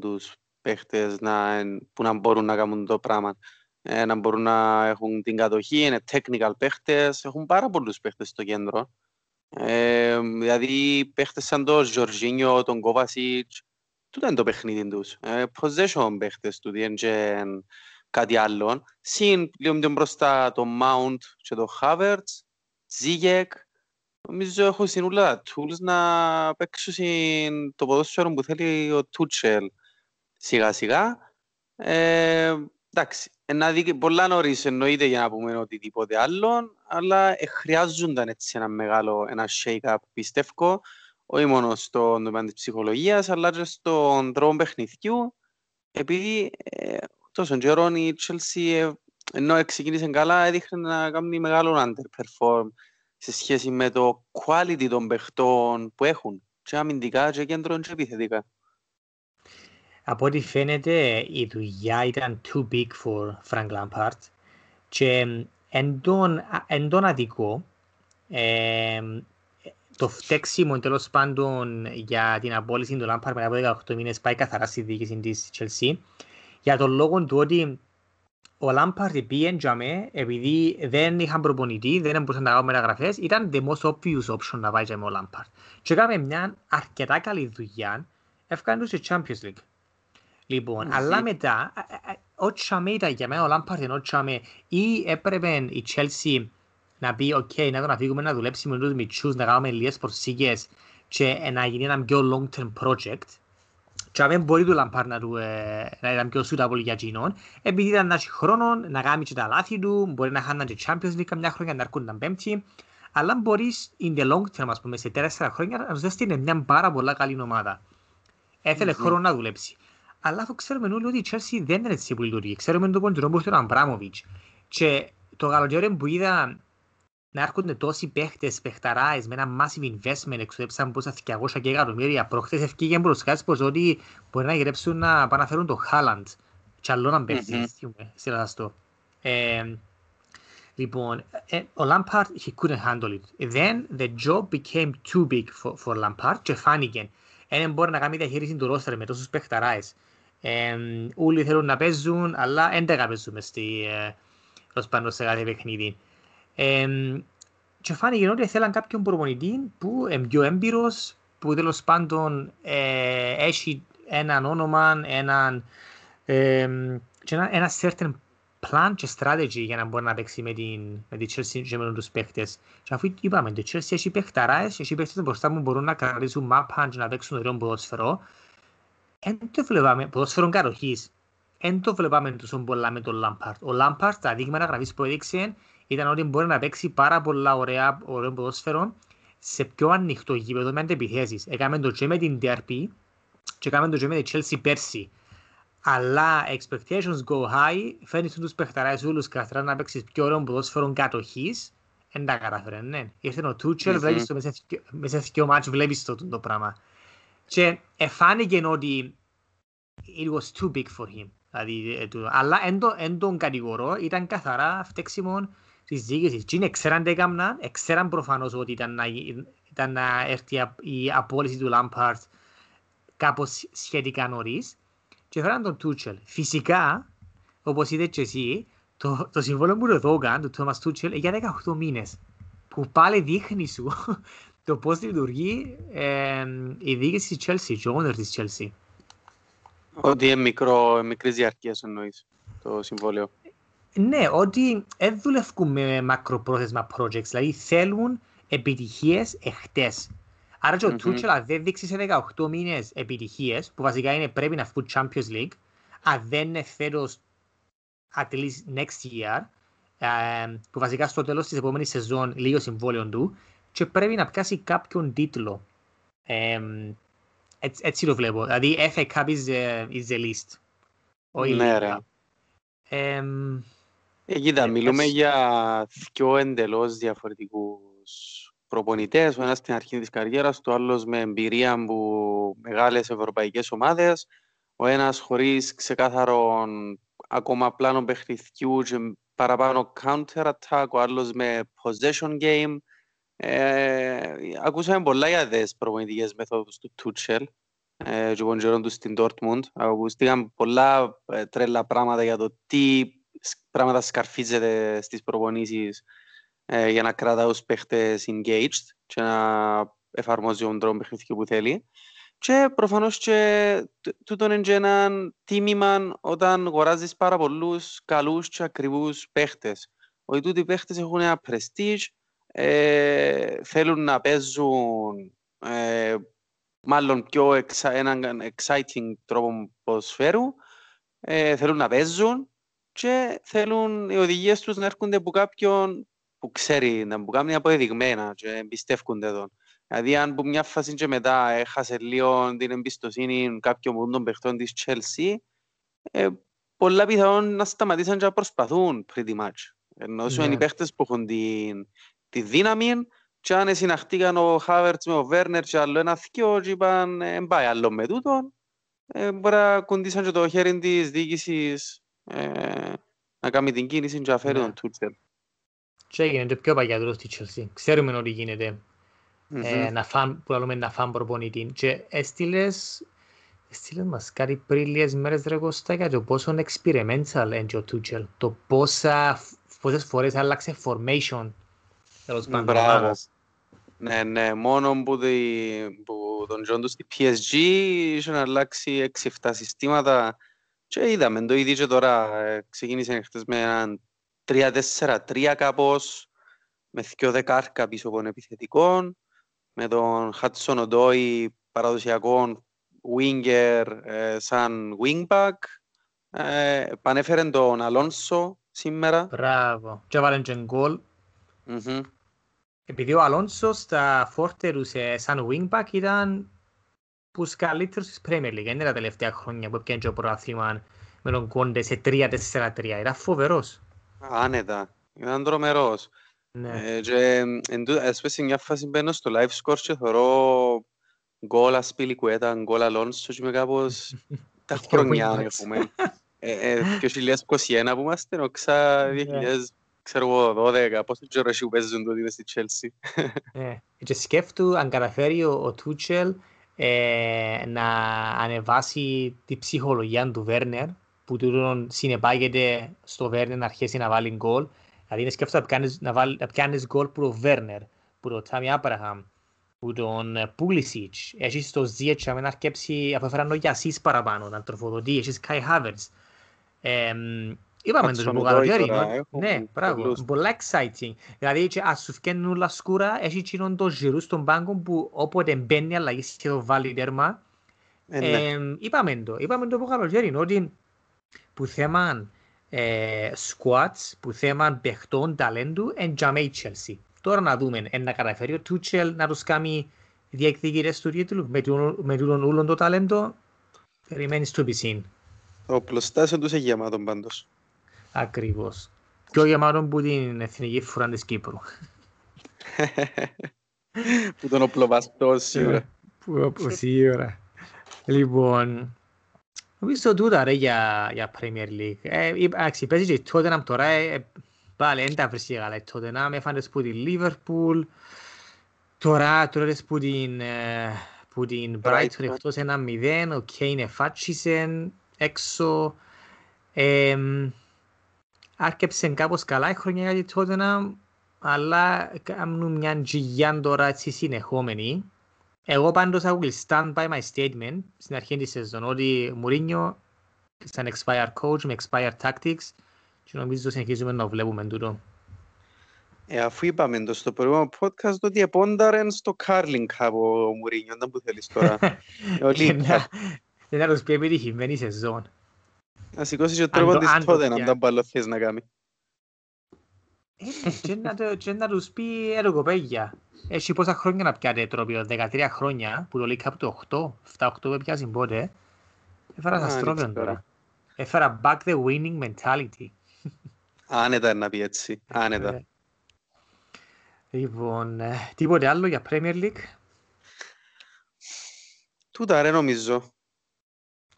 τους παίχτες να, που να μπορούν να κάνουν το πράγμα. Ε, να μπορούν να έχουν την κατοχή, είναι technical παίχτες, έχουν πάρα πολλούς παίχτες στο κέντρο. Ε, δηλαδή παίχτες σαν τον Ζορζίνιο, τον Κόβασιτς, τούτο είναι το παιχνίδι τους. Ε, possession παίχτες του, δεν είναι κάτι άλλο. Συν λίγο πιο μπροστά το Mount και το Havertz, Ζίγεκ, νομίζω έχουν συνούλα τα tools να παίξουν το ποδόσφαιρο που θέλει ο Τούτσελ σιγά σιγά. Ε, εντάξει, να δει πολλά νωρίς εννοείται για να πούμε οτιδήποτε άλλο, αλλά ε, χρειάζονταν έτσι ένα μεγάλο ένα shake-up πιστεύω, όχι μόνο στον τομέα της ψυχολογίας, αλλά και στον τρόπο παιχνιδιού, επειδή ε, τόσο καιρό η Chelsea ε, ενώ ξεκίνησε καλά έδειχνε να κάνει μεγάλο underperform σε σχέση με το quality των παιχτών που έχουν και αμυντικά και κέντρο και επιθετικά. Από ό,τι φαίνεται η δουλειά ήταν too big for Frank Lampard και εν τον αδικό ε, το φταίξιμο τέλος πάντων για την απόλυση του Lampard μετά από 18 μήνες πάει καθαρά στη διοίκηση της Chelsea για τον λόγο του ότι ο Λάμπαρτ πήγαινε για με, επειδή δεν είχαν προπονητή, δεν μπορούσαν να κάνουν μεταγραφές, ήταν the most obvious option να πάει για με ο Λάμπαρτ. Και έκαμε μια αρκετά καλή δουλειά, έφκανε σε Champions League. Λοιπόν, mm-hmm. αλλά μετά, τζιαμέ ήταν για μένα ο Lampard ενώ τζιαμέ, ή έπρεπε η Chelsea να πει, OK, okay, να τον αφήκουμε να δουλέψει με τους μιτσιούς, να κάνουμε λίγες προσθήκες και να γίνει ένα πιο long-term project, και δεν μπορεί ο Lampard να, του, ε, να ήταν πιο suitable για εκείνον, επειδή ήταν να έχει χρόνο να κάνει και τα λάθη του, μπορεί να χάνει και Champions League καμιά χρόνια να έρχονται πέμπτη, αλλά μπορείς in the long term, ας πούμε, σε τέσσερα χρόνια, να σου είναι μια πάρα πολλά καλή ομάδα. Έθελε mm-hmm. χρόνο να δουλέψει. Αλλά αφού ξέρουμε όλοι ότι η Chelsea δεν είναι έτσι που λειτουργεί. Ξέρουμε τον πόντρο που ήταν ο Αμπράμοβιτς. Και το καλοκαίρι που είδα να έρχονται τόσοι παίχτες, παιχταράες με ένα massive investment εξοδέψαν πόσα 200 και εκατομμύρια. Προχθές ευκήγε μπροσκάς πως ότι μπορεί να γυρέψουν να πάνε να φέρουν το Χάλαντ. Και άλλο να παίχτη, στείλα αυτό. Λοιπόν, ο Lampard, he couldn't handle it. Then the job became too big for, for Lampard και φάνηκε. Δεν μπορεί να κάνει διαχείριση του ρόστερ με τόσους παιχταράες. Όλοι θέλουν να παίζουν, αλλά δεν τα παίζουμε στη, πάνω σε κάθε παιχνίδι. Ε, και φάνηκε ότι θέλαν κάποιον προπονητή που είναι πιο έμπειρος, που τέλος πάντων ε, έχει έναν όνομα, έναν, ε, και ένα, ένα certain plan και strategy για να μπορεί να παίξει με την, με την Chelsea και με τους παίχτες. Και αφού είπαμε, το Chelsea έχει παίχταράες, έχει παίχτες μπροστά μου μπορούν να κρατήσουν μάπαν και να παίξουν ωραίο ποδόσφαιρο. Εν το βλέπαμε, ποδόσφαιρο καροχής, εν το βλέπαμε τόσο πολλά με τον Lampard. Ο Lampard, τα δείγματα γραφής που έδειξε, ήταν ότι μπορεί να παίξει πάρα πολλά ωραία, ωραίο ποδόσφαιρο σε πιο ανοιχτό γήπεδο με αντεπιθέσεις. Έκαμε το και με την DRP και έκαμε το και με την Chelsea πέρσι. Αλλά expectations go high, φέρνεις τους παιχταράες όλους καθαρά να παίξεις πιο ωραίο ποδόσφαιρο κατοχής, δεν τα κατάφερε, ναι. Ήρθε ο Τούτσελ, βλέπεις το μέσα σε δύο μάτς, βλέπεις το, το πράγμα. Και εφάνηκε ότι it was too big for him. Δηλαδή, ε, αλλά εν τον κατηγορώ, ήταν καθαρά φταίξιμο της διοίκησης. Τι είναι, ξέραν τι έκαναν, ξέραν προφανώς ότι ήταν να, ήταν να έρθει η απόλυση του Λάμπαρτ κάπως σχετικά νωρίς και φέραν τον Τούτσελ. Φυσικά, όπως είδες και εσύ, το, το συμβόλαιο που το δώκαν, του Τόμας Τούτσελ, για 18 μήνες. Που πάλι δείχνει σου το πώς λειτουργεί ε, η διοίκηση της Chelsea, και ο owner της Chelsea. Ότι είναι μικρό, μικρής διαρκείας εννοείς το συμβόλαιο. Ναι, ότι δεν δουλεύουν με μακροπρόθεσμα projects, δηλαδή θέλουν επιτυχίες εχτές. Άρα και ο Τούτσελ αν δεν δείξει σε 18 μήνες επιτυχίες, που βασικά είναι πρέπει να φύγουν Champions League, αν δεν είναι φέτος at least next year, που βασικά στο τέλος της επόμενης σεζόν λίγο συμβόλαιο του, και πρέπει να πιάσει κάποιον τίτλο. Έτσι, έτσι το βλέπω. Δηλαδή, FA Cup is the, is the least. Ναι, ρε. Ε, κοίτα, μιλούμε για δυο εντελώς διαφορετικούς προπονητές, ο ένας στην αρχή της καριέρας, το άλλος με εμπειρία από μεγάλες ευρωπαϊκές ομάδες, ο ένας χωρίς ξεκάθαρο ακόμα πλάνο παιχνιδιού και παραπάνω counter-attack, ο άλλος με possession game. Ε, ακούσαμε πολλά για τις προπονητικές μεθόδους του Tuchel ε, και των του στην Dortmund. Ακούστηκαν πολλά ε, τρέλα πράγματα για το τι πράγματα σκαρφίζεται στις προπονήσεις ε, για να κρατά τους παίχτες engaged και να εφαρμόζει τον τρόπο παιχνιδιού που θέλει. Και προφανώς και τούτο είναι και ένα τίμημα όταν αγοράζεις πάρα πολλούς καλούς και ακριβούς παίχτες. Ότι τούτοι οι παίχτες έχουν ένα prestige, ε, θέλουν να παίζουν ε, μάλλον πιο εξα, έναν exciting τρόπο ποδοσφαίρου, ε, θέλουν να παίζουν και θέλουν οι οδηγίες τους να έρχονται από κάποιον που ξέρει, να μου κάνει αποδεδειγμένα και εμπιστεύκονται εδώ. Δηλαδή αν που μια φάση και μετά έχασε λίγο την εμπιστοσύνη κάποιον των παιχτών της Chelsea, ε, πολλά πιθανόν να σταματήσαν και να προσπαθούν pretty much. Ενώ σου είναι οι παίχτες που έχουν τη, τη δύναμη και αν συναχτήκαν ο Χάβερτς με ο Βέρνερ και άλλο ένα θκιο και είπαν ε, πάει άλλο με τούτον, ε, μπορεί να κουντήσαν και το χέρι της διοίκησης ε, να κάνει την κίνηση και να φέρει τον Τούτσελ και έγινε το πιο παγιατρός στη Chelsea. Ξέρουμε ότι γίνεται mm-hmm. ε, να φάμε, που λέμε να φάμε προπονητή. Και έστειλες, έστειλες μας κάτι πριν λίγες μέρες ρε Κώστα για το πόσο experimental είναι ο Tuchel. Το πόσα, πόσες φορές άλλαξε formation. Τέλος πάντων. Ναι, ναι, μόνο που, τη, που τον τζιαιρόν του στη PSG είχε να αλλάξει 6-7 συστήματα και είδαμε το ήδη και τώρα ε, ξεκίνησε χτες με έναν 3-4-3 κάπως, με δυο δεκάρκα πίσω από επιθετικών, με τον Χάτσον Οντόι παραδοσιακό winger ε, σαν wingback. Ε, πανέφερε τον Αλόνσο σήμερα. Μπράβο. Και έβαλε και γκολ. Mm-hmm. Επειδή ο Αλόνσο στα φόρτερουσε σαν wingback ήταν πους καλύτερους της Premier League. Είναι τα τελευταία χρόνια που έπιανε το προάθλημα με τον Κόντε σε 3-4-3. Ήταν φοβερός. Άνετα. Ήταν τρομερός. Ναι. Ε, και έσπεσε μια φάση μπαίνω στο live score και θωρώ γκολ Ασπίλικουέτα, γκολ Αλόνσο και είμαι κάπως τα χρονιά έχουμε. Και ο 2021 που είμαστε, οξά 2000 ξέρω εγώ, 12, πόσο καιρό έχει που παίζουν τότε στη Chelsea. Και σκέφτου αν καταφέρει ο Τούτσελ να ανεβάσει τη ψυχολογία του Βέρνερ που τούτον συνεπάγεται στο Βέρνερ να αρχίσει να βάλει γκολ. Δηλαδή είναι σκέφτο να, βάλει, να πιάνεις γκολ που το Βέρνερ, που το Τάμι Άπραχαμ, που τον Πούλισιτς. Έχεις το Ζίετσα με να αρκέψει, αφού έφεραν ο Γιασίς παραπάνω, να τροφοδοτεί, έχεις Κάι Χάβερτς. Είπαμε το που καλοκαίρι, ναι, πράγμα, πολλά exciting. Δηλαδή ας σου φκένουν όλα σκούρα, έχει εκείνον το γυρού στον πάγκο που όποτε μπαίνει αλλαγή σχεδόν βάλει τέρμα. Είπαμε το, είπαμε το που καλοκαίρι, ότι που θέμα ε, squats, που θέμα παιχτών ταλέντου, εν τζαμέ η Chelsea. Τώρα να δούμε, εν να καταφέρει ο Τούτσελ να τους κάνει διεκδικητές του τίτλου, με, με τούτον ούλον το ταλέντο, περιμένεις στο πισίν. Ο πλωστάσιο τους έχει γεμάτο πάντως. Ακριβώς. Πιο γεμάτο που την εθνική φορά της Κύπρου. που τον οπλοβαστό σίγουρα. Που σίγουρα. Λοιπόν, Νομίζω τούτα ρε για, για Premier League. Ε, εντάξει, παίζει και η Tottenham τώρα, ε, πάλι δεν τα βρίσκει καλά η Tottenham, έφανε που τη Liverpool Τώρα, τώρα που την, ε, που την Brighton εκτός ένα μηδέν, ο Κέιν εφάτσισε έξω. Ε, άρκεψε κάπως καλά η χρονιά για τη Tottenham, αλλά κάνουν μια τζιγιά τώρα έτσι συνεχόμενη. Εγώ πάντως I will stand by my statement στην αρχή της σεζόν ότι Μουρίνιο σαν expired coach με expired tactics και νομίζω συνεχίζουμε να βλέπουμε τούτο. Ε, αφού είπαμε το στο προηγούμενο podcast ότι επόνταρεν στο Carling από ο Μουρίνιο, δεν που θέλεις τώρα. Δεν θα τους πει επιτυχημένης σεζόν. Να σηκώσεις και ο τρόπο της τότε να τα μπάλω θες να κάνει. Ε, και να τους πει έργο παιδιά. Έχει πόσα χρόνια να πιάτε τρόπιο, 13 χρόνια που το λέει κάπου το 8, 7-8 που πιάσει πότε. Έφερα σας τρόπιον τώρα. Έφερα back the winning mentality. Άνετα να πει έτσι, άνετα. Ε, Λοιπόν, τίποτε άλλο για Premier League; Τούτα ρε νομίζω.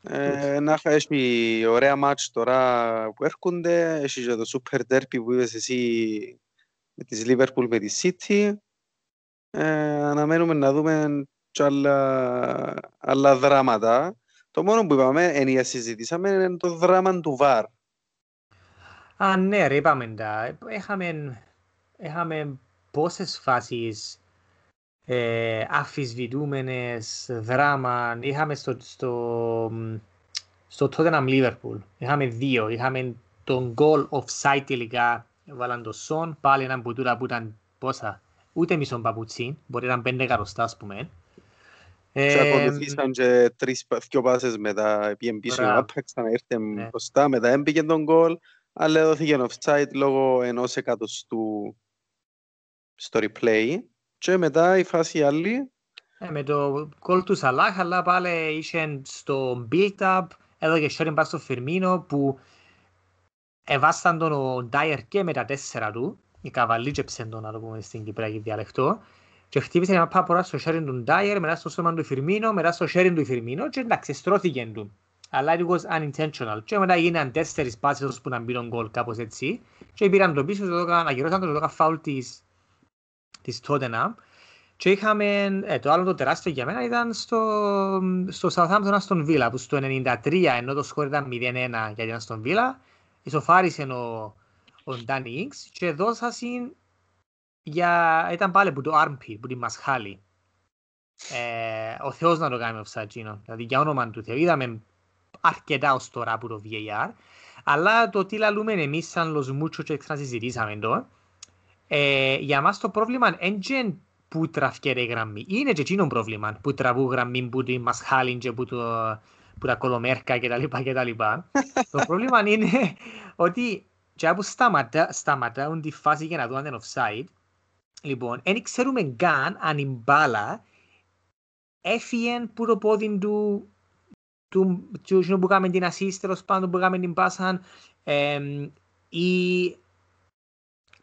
Ε, να έχει ωραία μάτς τώρα που έρχονται. Έχει και το Super Derby που είπες εσύ με τις Liverpool με τη City. Ε, αναμένουμε να δούμε και άλλα, άλλα δράματα. Το μόνο που είπαμε, εν συζητήσαμε, είναι το δράμα του VAR. Α, ναι, ρε, είπαμε τα. Έχαμε, έχαμε πόσες φάσεις ε, αφισβητούμενες, δράμα, είχαμε στο, στο, στο Tottenham Liverpool. Είχαμε δύο. Είχαμε τον goal offside τελικά, βάλαν το Son, πάλι έναν πουτούρα που ήταν πόσα, ούτε μισό παπουτσί, μπορεί να ήταν πέντε καροστά, ας πούμε. Και ακολουθήσαν και τρεις δυο πάσες μετά, πήγαινε πίσω η Apex, να ήρθε ναι. μπροστά, μετά έμπηκε τον goal, αλλά δόθηκε offside λόγω ενός εκατοστού στο replay και μετά η φάση άλλη. Ε, με το κόλ του Σαλάχ, αλλά πάλι είχε στο build-up, εδώ και sharing pass στο Φερμίνο που εβάσταν τον ο Ντάιερ και με τα τέσσερα του, η καβαλίτσεψε τον να το πούμε στην Κυπριακή διαλεκτό, και χτύπησε ένα πάπο στο sharing του Ντάιερ, μετά στο σώμα του Φερμίνο, μετά στο sharing του Φερμίνο και εντάξει, στρώθηκε του. Αλλά it was unintentional. Και μετά έγιναν τέσσερις πάσες που να μπει τον γκολ κάπως έτσι και πήραν το πίσω, το έκαναν, αγυρώσαν το, το έκαναν φάουλ της της Tottenham και είχαμε, ε, το άλλο το τεράστιο για μένα ήταν στο, στο Southampton Aston Villa που στο 93 ενώ το σκορ ήταν 0-1 για την Aston Villa ισοφάρισε ο, ο Danny Ings και δώσασαν για, ήταν πάλι που το armpit, που τη μασχάλη. Ε, ο Θεός να το κάνει ο Ψατζίνο, δηλαδή για όνομα του Θεού. Είδαμε αρκετά ως τώρα από το VAR, αλλά το τι λαλούμε εμείς σαν los muchos και ξανασυζητήσαμε τώρα, ε, για μας το πρόβλημα είναι που τραφκέρε η γραμμή. Είναι και εκείνο πρόβλημα που τραβού γραμμή που τη μασχάλιν και που, το, που τα κολομέρκα και τα λοιπά και τα λοιπά. το πρόβλημα είναι ότι και που σταματά, σταματάουν τη φάση για να δουν αν είναι offside, λοιπόν, δεν ξέρουμε καν αν η μπάλα έφυγε που το πόδι του του, του, του που κάνουμε την assist, τέλος πάντων που κάνουμε την πάσα, ε, ή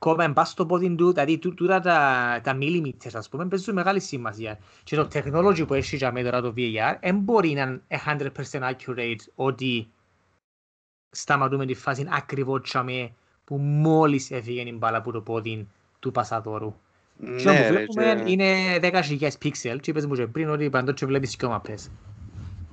κόμμα πας στο πόδι του, δηλαδή τούτα τα, τα millimeters ας πούμε παίζουν μεγάλη σημασία. Και το technology που έχει για τώρα το VAR δεν μπορεί να είναι 100% accurate ότι σταματούμε τη φάση ακριβώς τσάμε που μόλις έφυγε η μπάλα από το πόδι του πασαδόρου. Ναι, και όπου βλέπουμε και... είναι 10.000 πίξελ και είπες μου και πριν ότι παντό και βλέπεις και μαπές.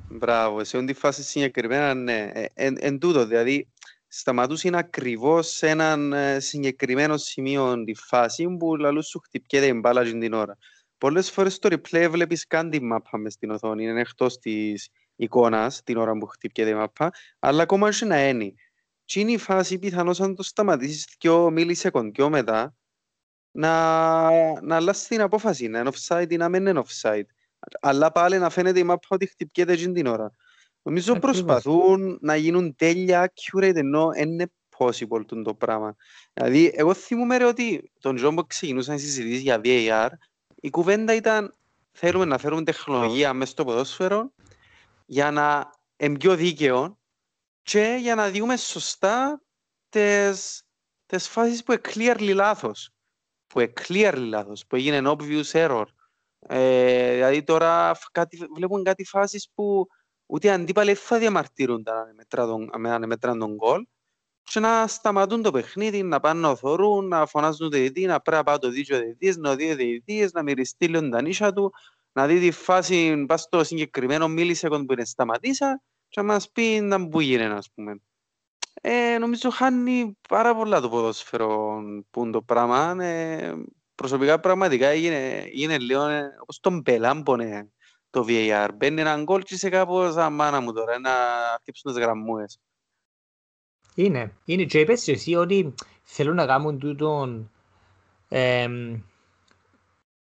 Μπράβο, σε ό,τι φάση συγκεκριμένα ναι. Ε, εν, εν τούτο, δηλαδή σταματούσε ακριβώς σε έναν ε, συγκεκριμένο σημείο τη φάση που λαλούς σου χτυπιέται η μπάλα την ώρα. Πολλές φορές στο replay βλέπεις καν τη μάπα μες στην οθόνη, είναι εκτός της εικόνας την ώρα που χτυπιέται η μάπα, αλλά ακόμα έχει ένα ένι. Τι είναι η φάση πιθανώς αν το σταματήσεις δύο μιλισεκόν και μετά, να, να αλλάξει την απόφαση, να είναι offside ή να μην είναι offside. Αλλά πάλι να φαίνεται η μάπα ότι χτυπιέται την ώρα. Νομίζω προσπαθούν να γίνουν τέλεια accurate ενώ είναι possible το πράγμα. Δηλαδή, εγώ θυμούμαι ρε ότι τον τζιαιρόν που ξεκινούσαν οι συζητήσεις για VAR, η κουβέντα ήταν θέλουμε να φέρουμε τεχνολογία μέσα στο ποδόσφαιρο για να είναι πιο δίκαιο και για να δούμε σωστά τις, τις φάσεις που είναι clearly λάθος. Που είναι clearly λάθος, που έγινε obvious error. Ε, δηλαδή τώρα κάτι, βλέπουν κάτι φάσεις που ούτε οι αντίπαλοι θα διαμαρτύρουν αν μετράν τον γκολ και να σταματούν το παιχνίδι, να πάνε να θωρούν, να φωνάζουν το διαιτή, να πρέπει να πάει το δίκιο διαιτής, να δει ο διαιτής, να μυριστεί λίγο τα νύσια του, να δει τη φάση, πας στο συγκεκριμένο μίλησεκον που είναι σταματήσα και να μας πει να που γίνεται, ας πούμε. Ε, νομίζω χάνει πάρα πολλά το ποδόσφαιρο που είναι το πράγμα. Ε, προσωπικά πραγματικά έγινε, έγινε λίγο ε, όπως τον Πελάμπονε το VAR. Μπαίνει έναν γκολ και σε κάπως αμάνα μου τώρα να αρκεψούν τις γραμμούες. Είναι. Είναι και είπες και εσύ ότι θέλουν να κάνουν τούτον ε,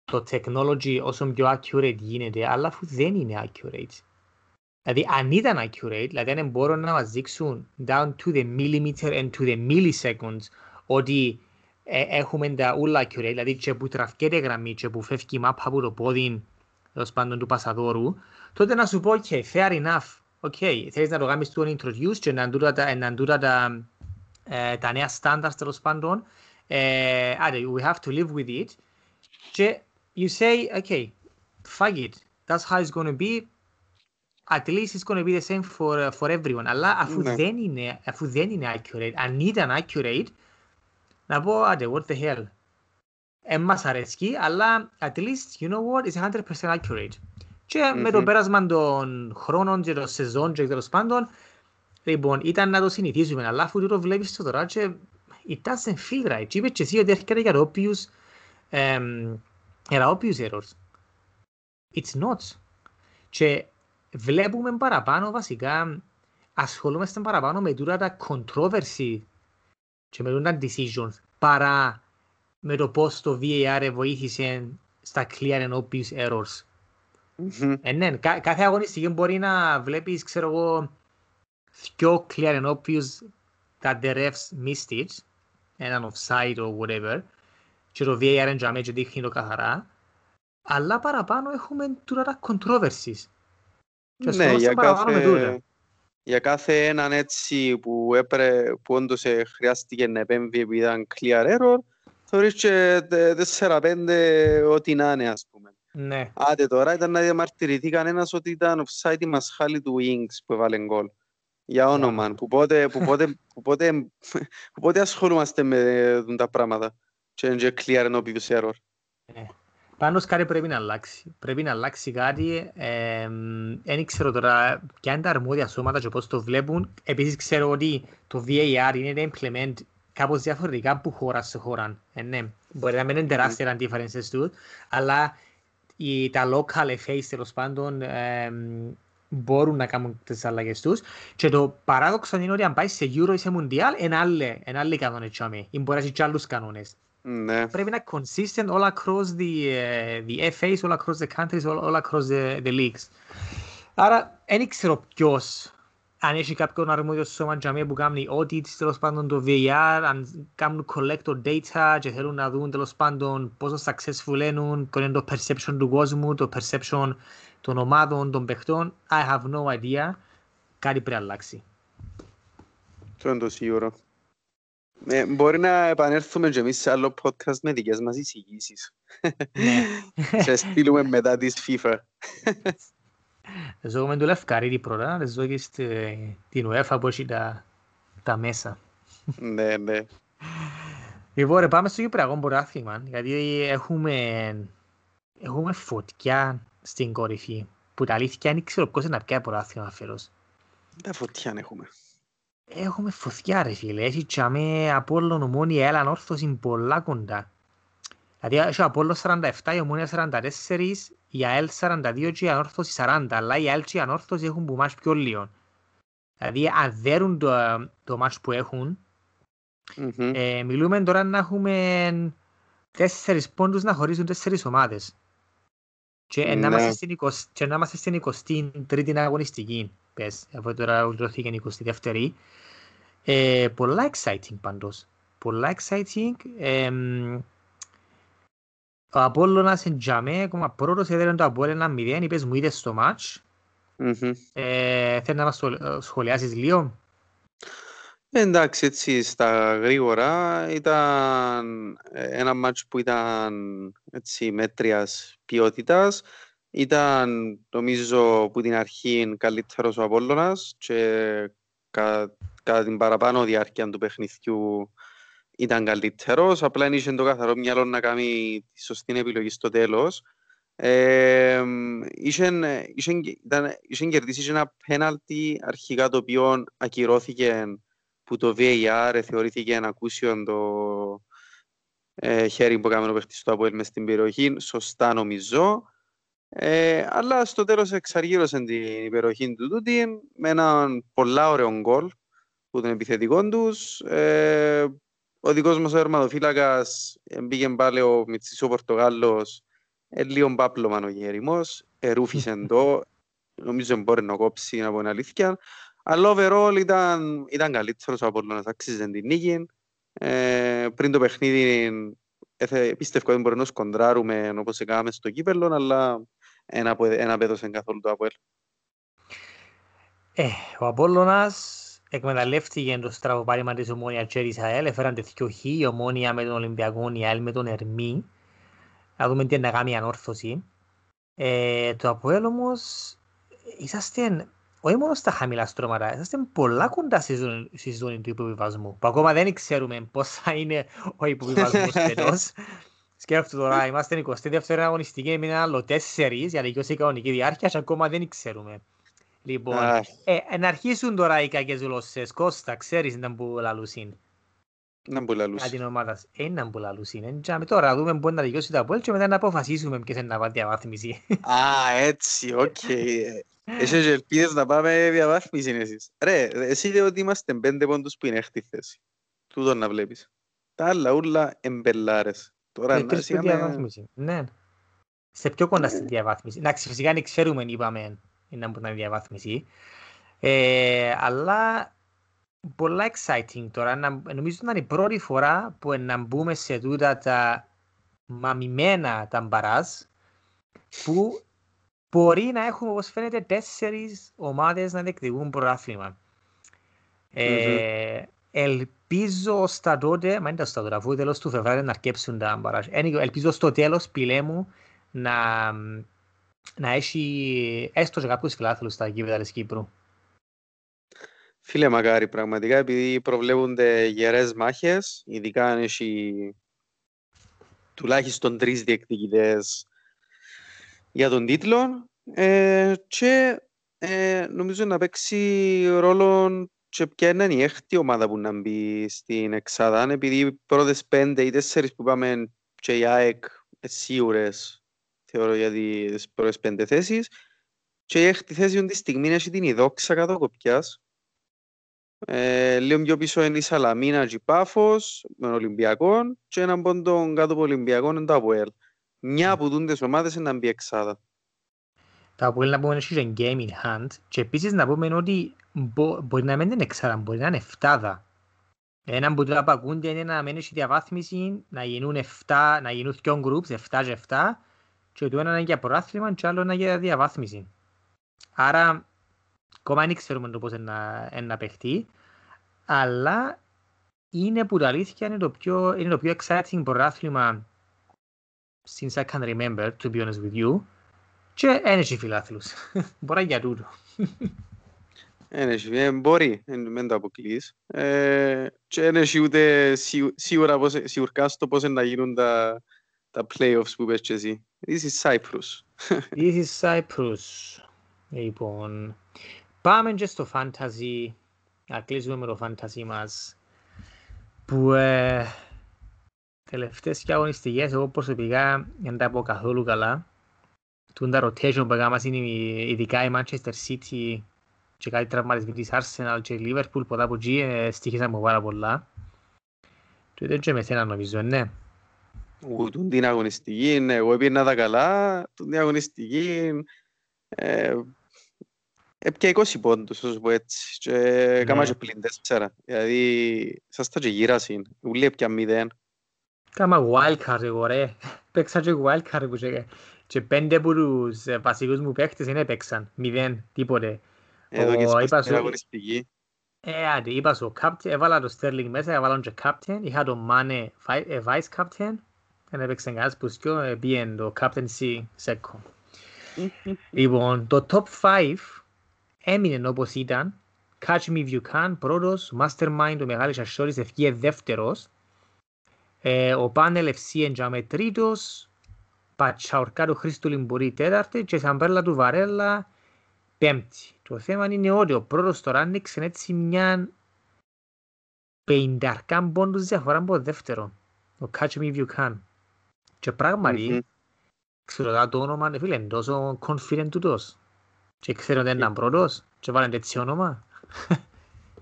το technology όσο πιο accurate γίνεται, αλλά αφού δεν είναι accurate. Δηλαδή αν ήταν accurate, δηλαδή αν μπορούν να μας δείξουν down to the millimeter and to the milliseconds ότι ε, έχουμε τα ούλα accurate, δηλαδή και που τραφκέται γραμμή και που φεύγει η μάπα από το πόδι τέλος πάντων του πασαδόρου, τότε να σου πω, ok, fair enough, ok, θέλεις να το κάνεις του introduce και να ντούτα τα, τα, τα, ε, τα νέα standards τέλος πάντων, ε, άντε, we have to live with it, και you say, okay, fuck it, that's how it's going to be, at least it's going to be the same for, uh, for everyone. Αλλά αφού, ναι. δεν είναι, αφού δεν είναι accurate, αν ήταν accurate, να πω, άντε, what the hell. Ε, μας αρέσκει, αλλά at least, you know what, it's 100% accurate. Και mm-hmm. με το πέρασμα των χρόνων και των σεζόν και τέλος πάντων, λοιπόν, ήταν να το συνηθίσουμε, αλλά αφού το βλέπεις το τώρα και it doesn't feel right. Και είπες και εσύ ότι έρχεται για obvious, um, για obvious errors. It's not. Και βλέπουμε παραπάνω βασικά, ασχολούμαστε παραπάνω με τούτα τα controversy και με τούτα decisions παρά με το πώς το VAR βοήθησε στα clear and obvious errors. Mm-hmm. Ε, ναι, κά- κάθε αγωνιστική μπορεί να βλέπεις, ξέρω εγώ, πιο clear and obvious that the refs missed it, έναν offside or whatever, και το VAR εντιαμέ και δείχνει το καθαρά, αλλά παραπάνω έχουμε τούτα τα controversies. Ναι, για κάθε, για κάθε έναν έτσι που, έπρε, που όντως ε, χρειάστηκε να επέμβει επειδή ήταν clear error, θεωρείς και 4-5 ό,τι να είναι, ας πούμε. Ναι. Άντε τώρα ήταν να διαμαρτυρηθεί κανένας ότι ήταν offside η μασχάλη του Wings που έβαλε γκολ. Για όνομα, που πότε, που, πότε, που, πότε, που πότε ασχολούμαστε με τα πράγματα και είναι clear and obvious error. Ναι. Πάνω κάτι πρέπει να αλλάξει. Πρέπει να αλλάξει κάτι. Δεν ξέρω τώρα ποια είναι τα αρμόδια σώματα και πώς το βλέπουν. Επίσης ξέρω ότι το VAR είναι implement κάπως διαφορετικά από χώρας σε χώρα. Ε, ναι. Μπορεί να μην είναι τεράστια mm. differences του, αλλά οι, τα local FAs τέλος πάντων ε, μπορούν να κάνουν τις αλλαγές τους. Και το παράδοξο είναι ότι αν πάει σε Euro ή σε Mundial, είναι άλλοι κανόνες ή μπορεί να έχει και άλλους κανόνες. Ναι. Πρέπει να είναι consistent all across the, uh, the FAs, all across the countries, all, all across the, the leagues. Άρα, δεν ξέρω ποιος, αν έχει κάποιον αρμόδιο σώμα για που κάνει audits, τέλος πάντων το VAR, αν κάνουν collect το data και θέλουν να δουν τέλος πάντων πόσο successful είναι, ποιο είναι το perception του κόσμου, το perception των ομάδων, των παιχτών. I have no idea. Κάτι πρέπει να αλλάξει. Αυτό είναι το σίγουρο. Ε, μπορεί να επανέλθουμε και εμείς σε άλλο podcast με δικές μας εισηγήσεις. Ναι. και στείλουμε μετά της FIFA. Ζω με το Λευκαρίδη πρώτα, ζω και στην UEFA που έχει τα, τα μέσα. ναι, ναι. Λοιπόν, ρε, πάμε στο Κυπριακό πρωτάθλημα, γιατί έχουμε, έχουμε φωτιά στην κορυφή, που τα αλήθεια δεν ξέρω πώς είναι να πιάει πρωτάθλημα φέρος. Τα φωτιά έχουμε. Έχουμε φωτιά ρε φίλε, έχει τσάμε Απόλλων ομόνια έλαν όρθωση πολλά κοντά. Δηλαδή έχει Απόλλων 47, η ομόνια 44, η ΑΕΛ 42 και η ανόρθωση 40, αλλά η ΑΕΛ και η ανόρθωση έχουν που μάτς πιο λίγο. Δηλαδή αν δέρουν το, το μάτς που έχουν, mm-hmm. ε, μιλούμε τώρα να έχουμε τέσσερις πόντους να χωρίζουν τέσσερις ομάδες. Και, ναι. να είμαστε στην 20, και να είμαστε στην 23η αγωνιστική πες, αφού τώρα ολοκληρώθηκε η 22η. Ε, πολλά exciting πάντως. Πολλά exciting. Ε, ο Απόλλωνας εν τζαμέ, ακόμα πρώτος έδερε το Απόλλωνα 1-0, είπες μου είδες στο μάτς. Mm-hmm. Ε, θέλεις να μας σχολιάσεις λίγο; Εντάξει, έτσι στα γρήγορα ήταν ένα μάτς που ήταν έτσι μέτριας ποιότητας. Ήταν νομίζω που την αρχή καλύτερος ο Απόλλωνας και κα, κατά την παραπάνω διάρκεια του παιχνιδιού ήταν καλύτερος, απλά είχε το καθαρό μυαλό να κάνει τη σωστή επιλογή στο τέλος. Ε, είχε κερδίσεις ένα πέναλτι αρχικά το οποίο ακυρώθηκε που το VAR θεωρήθηκε ένα ακούσιο το ε, χέρι που έκαμε ο παίχτης του Αποέλ μες στην περιοχή, σωστά νομίζω. Ε, αλλά στο τέλος εξαργύρωσε την υπεροχή του τούτη με έναν πολλά ωραίο γκολ που τον επιθετικό τους. Ε, ο δικός μας ο ερμαδοφύλακας μπήκε πάλι ο Μιτσής ο Πορτογάλος ε, λίγο πάπλωμα ο γέριμος, ερούφησε το, νομίζω μπορεί να κόψει από την αλήθεια. Αλλά overall ήταν, ήταν καλύτερος ο Απόλλωνας, άξιζε την νίκη. Ε, πριν το παιχνίδι πίστευα ότι μπορεί να σκοντράρουμε όπως έκαναμε στο κύπελλο, αλλά ένα, ένα πέδωσε καθόλου το Απόλλωνα. Ε, ο Απόλλωνας εκμεταλλεύτηκε το στραβοπάρημα της Ομόνια και της ΑΕΛ, έφεραν τέτοιο χ, η Ομόνια με τον Ολυμπιακό, η ΑΕΛ με τον Ερμή. Να δούμε τι είναι να κάνει ανόρθωση. Ε, το Αποέλ όμως, είσαστε όχι μόνο στα χαμηλά στρώματα, είσαστε πολλά κοντά στη ζώνη, στη ζώνη του υποβιβασμού, που ακόμα δεν ξέρουμε πώς θα είναι ο υποβιβασμός φέτος. Σκέφτομαι τώρα, είμαστε 22η αγωνιστική με ένα άλλο τέσσερις για δικαιώσει κανονική διάρκεια και ακόμα δεν ξέρουμε. Λοιπόν, ε, να αρχίσουν τώρα οι κακές γλώσσες. Κώστα, ξέρεις να που λαλούσιν. Να που λαλούσιν. την ομάδα. Ε, να που λαλούσιν. Ε, τώρα δούμε πού να δικαιώσει το Απόλ και μετά να αποφασίσουμε ποιες είναι να πάει διαβάθμιση. Α, έτσι, οκ. Έχεις ελπίδες να πάμε διαβάθμιση εσείς. Ρε, εσύ λέει ότι είμαστε πέντε πόντους που είναι έκτη θέση. Τούτο να βλέπεις. Τα άλλα ούλα εμπελάρες. Τώρα ε, να σιγάμε... Ναι. Σε πιο κοντά στη διαβάθμιση. Εντάξει, φυσικά δεν ξέρουμε, είπαμε, είναι από την διαβάθμιση. Ε, αλλά πολλά exciting τώρα. Να, νομίζω ότι είναι η πρώτη φορά που να μπούμε σε τούτα τα μαμημένα τα μπαράζ που μπορεί να έχουμε όπως φαίνεται τέσσερις ομάδες να διεκδικούν πρωτάθλημα. Ε, mm-hmm. ελπίζω στα τότε, μα είναι στα τότε, αφού τέλος του Φεβράρι να αρκέψουν τα μπαράζ. Ελπίζω στο τέλος, πιλέ μου, να να έχει έστω και κάποιους φιλάθλους στα γήπεδα της Κύπρου. Φίλε μακάρι πραγματικά επειδή προβλέπονται γερές μάχες, ειδικά αν έχει τουλάχιστον τρεις διεκδικητές για τον τίτλο ε, και ε, νομίζω να παίξει ρόλο και ποια είναι η έκτη ομάδα που να μπει στην Εξάδα επειδή οι πρώτες πέντε ή τέσσερις που πάμε και οι ΑΕΚ σίγουρες θεωρώ για τις πρώτες πέντε θέσεις και η έκτη θέση τη στιγμή έχει την ειδόξα κάτω κοπιάς ε, λίγο πιο πίσω είναι η Σαλαμίνα και η Πάφος με τον Ολυμπιακό και έναν πόντο κάτω από Ολυμπιακό είναι το Αποέλ. Μια από τούντες ομάδες είναι να μπει εξάδα. Το Αποέλ να πούμε είναι game in hand και επίσης να πούμε ότι μπο, μπορεί να μην είναι εξάδα, μπορεί να είναι εφτάδα. Ένα που τώρα πακούνται είναι να μένει στη διαβάθμιση, να γίνουν 7, να γίνουν δύο groups, 7 και 7 και το ένα είναι για προάθλημα και άλλο είναι για διαβάθμιση. Άρα, ακόμα δεν ξέρουμε το πώς είναι να παιχτεί, αλλά είναι που τα αλήθεια είναι το πιο, είναι το πιο exciting προάθλημα since I can remember, to be honest with you, και δεν έχει φιλάθλους. Μπορεί για τούτο. Ε, μπορεί, μην το αποκλείς. Ε, και δεν έχει ούτε σίγουρα σίγουρα στο πώς να γίνουν τα, τα playoffs που πες και εσύ. This is Cyprus. This is Cyprus. Λοιπόν, πάμε και στο fantasy. Να κλείσουμε με το fantasy μας. Που ε, τελευταίες και αγωνιστικές εγώ προσωπικά δεν τα πω καθόλου καλά. Τούν τα rotation που έκανα είναι ειδικά η Manchester City και κάτι τραυματισμή της Arsenal και η Liverpool ποτά από εκεί ε, στοιχήσαν μου πάρα πολλά. Το ίδιο και με σένα νομίζω, ναι. Ούτουν την αγωνιστική, ναι, εγώ έπαιρνα τα καλά, την αγωνιστική ε, έπια 20 πόντους, όσο πω έτσι, και έκανα ναι. και πλήν τέσσερα, δηλαδή σας τα και γύρασαν, ούλοι έπια μηδέν. Κάμα wildcard εγώ ρε, παίξα και wildcard που και, και πέντε από τους ε, βασικούς μου παίχτες δεν έπαιξαν, μηδέν, τίποτε. Εδώ και στην αγωνιστική. Ε, άντε, είπα σου, έβαλα το Sterling μέσα, έβαλα και captain, είχα το Mane ε, vice captain, δεν έπαιξε κανένας που σκιο, πήγαινε το captaincy second. λοιπόν, το top 5 έμεινε όπως ήταν, Catch Me If You Can, πρώτος, Mastermind, ο Μεγάλης Ασσόρης, ευκεί δεύτερος, ε, ο Πάνελ FC εντιαμε τρίτος, Πατσαορκά του Χρήστου Λιμπουρή τέταρτη και Σαμπέρλα του Βαρέλα πέμπτη. Το θέμα είναι ότι ο πρώτος τώρα άνοιξε έτσι μια πενταρκά πόντους διαφορά από δεύτερο. Ο Catch Me If You Can. Και πράγματι, mm-hmm. ξέρω το όνομα, φίλε, είναι τόσο confident του τόσο. Και ξέρω ότι είναι πρώτος και βάλουν έτσι όνομα.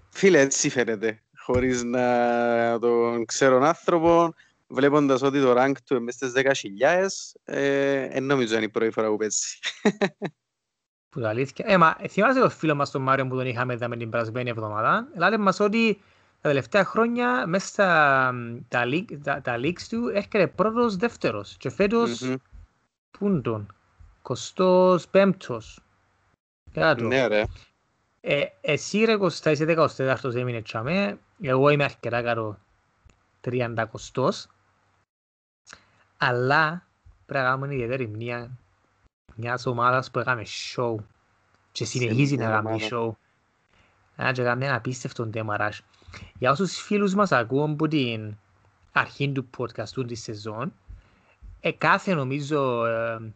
Φίλε, έτσι φαίνεται. Χωρίς να τον ξέρω άνθρωπο, βλέποντας ότι το rank του είναι στις 10.000, ε, δεν νομίζω είναι η πρώτη φορά που παίζει. Που τα αλήθεια. Ε, μα θυμάσαι το φίλο μας τον Μάριο που τον είχαμε εδώ με την περασμένη εβδομάδα; Ελάτε μας ότι τα τελευταία χρόνια μέσα στα τα, τα, τα leaks του έρχεται πρώτος δεύτερος. Και φέτος, mm-hmm. πού είναι τον, κοστός πέμπτος. Ναι ρε. Ε, εσύ ρε Κωστά, είσαι 14ος έμεινε τσάμε. Εγώ είμαι αρκετά καρό 30 κοστός. Αλλά πρέπει να κάνουμε ιδιαίτερη μνήμα μιας ομάδας που έκαμε show και συνεχίζει να κάνει show. Να και κάνει ένα απίστευτο τέμαρας. Για όσους φίλους μας ακούν από την αρχή του podcast του της σεζόν, ε, κάθε νομίζω, ε,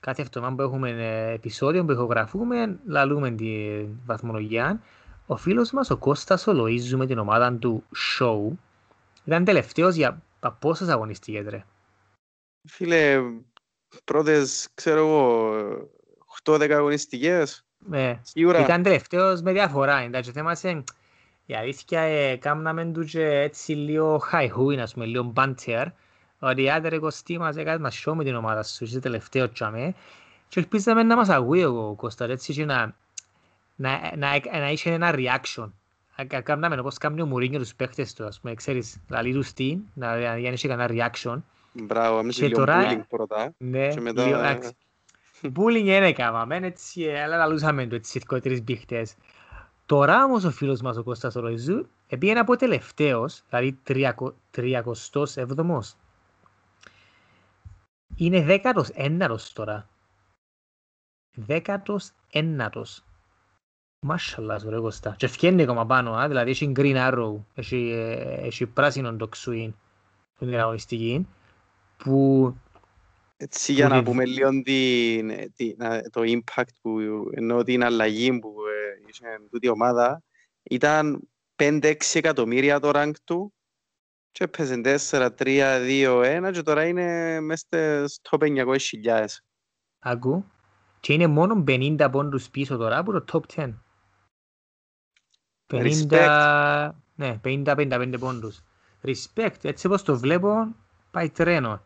κάθε εβδομάδα που έχουμε ε, επεισόδιο που ηχογραφούμε, λαλούμε τη βαθμολογία. Ο φίλος μας, ο Κώστας ο Λοΐζου με την ομάδα του show, ήταν τελευταίος για πόσες αγωνιστικές ρε; Φίλε, πρώτες, ξέρω εγώ, 8-10 αγωνιστικές. Ναι, Σίγουρα. ήταν τελευταίος με διαφορά. Εντάξει, το θέμα είναι, η αλήθεια, ε, κάμναμε του και έτσι λίγο χαϊχούιν, ας πούμε, λίγο μπάντερ, ότι άντε ρε Κωστή μας έκανες μας σιώ με την ομάδα σου, είσαι τελευταίο τσάμε, και ελπίζαμε να μας ακούει εγώ, Κώστα, έτσι και να, να, να, να είχε ένα reaction. Κάμναμε όπως κάνει ο Μουρίνιο τους παίχτες του, ας πούμε, ξέρεις, λαλί του στήν, να, να, να είχε κανένα reaction. Μπράβο, άμεσα λίγο τώρα, bullying πρώτα ναι, και μετά... Λίγο, bullying δεν έκαναμε, έτσι, αλλά λαλούσαμε το έτσι τρεις μπήχτες. Τώρα όμως ο φίλος μας ο Κώστας Ροϊζού πήγαινε από τελευταίος, δηλαδή τριακοστός έβδομος. Είναι δέκατος ένατος τώρα. Δέκατος ένατος. Μάσχαλας σου ρε Κώστα. Και φκένει ακόμα πάνω, α, δηλαδή έχει green arrow, έχει, ε, έχει πράσινο το ξουίν, που είναι αγωνιστική που... Έτσι για να πούμε λίγο το impact που ενώ την αλλαγή που ε, είχε τούτη ομάδα ήταν 5-6 εκατομμύρια το rank του και έπαιζε 4-3-2-1 και τώρα είναι μέσα στο 500.000. Ακού. Και είναι μόνο 50 πόντους πίσω τώρα από το top 10. 50... Ναι, 50-55 πόντους. Respect. Έτσι όπως το βλέπω, πάει τρένο.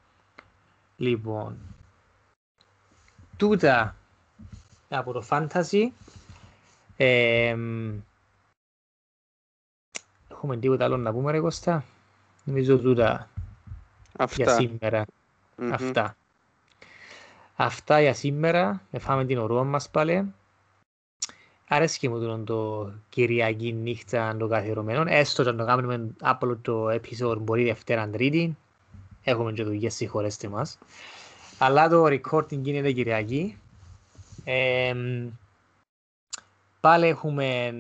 Λοιπόν, τούτα από το Fantasy. Ε, έχουμε τίποτα άλλο να πούμε ρε Κώστα; Νομίζω τούτα Αυτά. για σήμερα. Mm-hmm. Αυτά. Αυτά για σήμερα. Εφάμε την ορό μας πάλι. Αρέσκει μου το Κυριακή νύχτα το καθιερωμένο. Έστω και να το κάνουμε απλό το επεισόδιο μπορεί Δευτέρα Τρίτη έχουμε και δουλειές, συγχωρέστε μας. Αλλά το recording γίνεται Κυριακή. Ε, πάλι έχουμε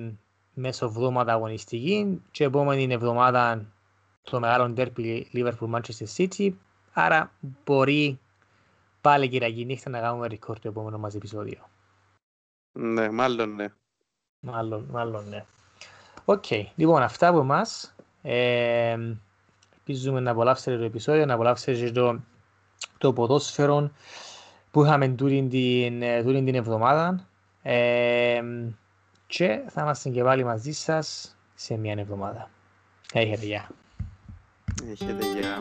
μέσω εβδομάδα αγωνιστική και επόμενη εβδομάδα το μεγάλο ντέρπι Liverpool Manchester City. Άρα μπορεί πάλι Κυριακή νύχτα να κάνουμε record το επόμενο μας επεισόδιο. Ναι, μάλλον ναι. Μάλλον, μάλλον ναι. OK, okay. λοιπόν αυτά από εμάς. Ε, Ελπίζουμε να απολαύσετε το επεισόδιο, να απολαύσετε το, το ποδόσφαιρο που είχαμε τούτην την, τούτην την εβδομάδα. Ε, και θα είμαστε και πάλι μαζί σας σε μια εβδομάδα. Έχετε γεια. Έχετε γεια.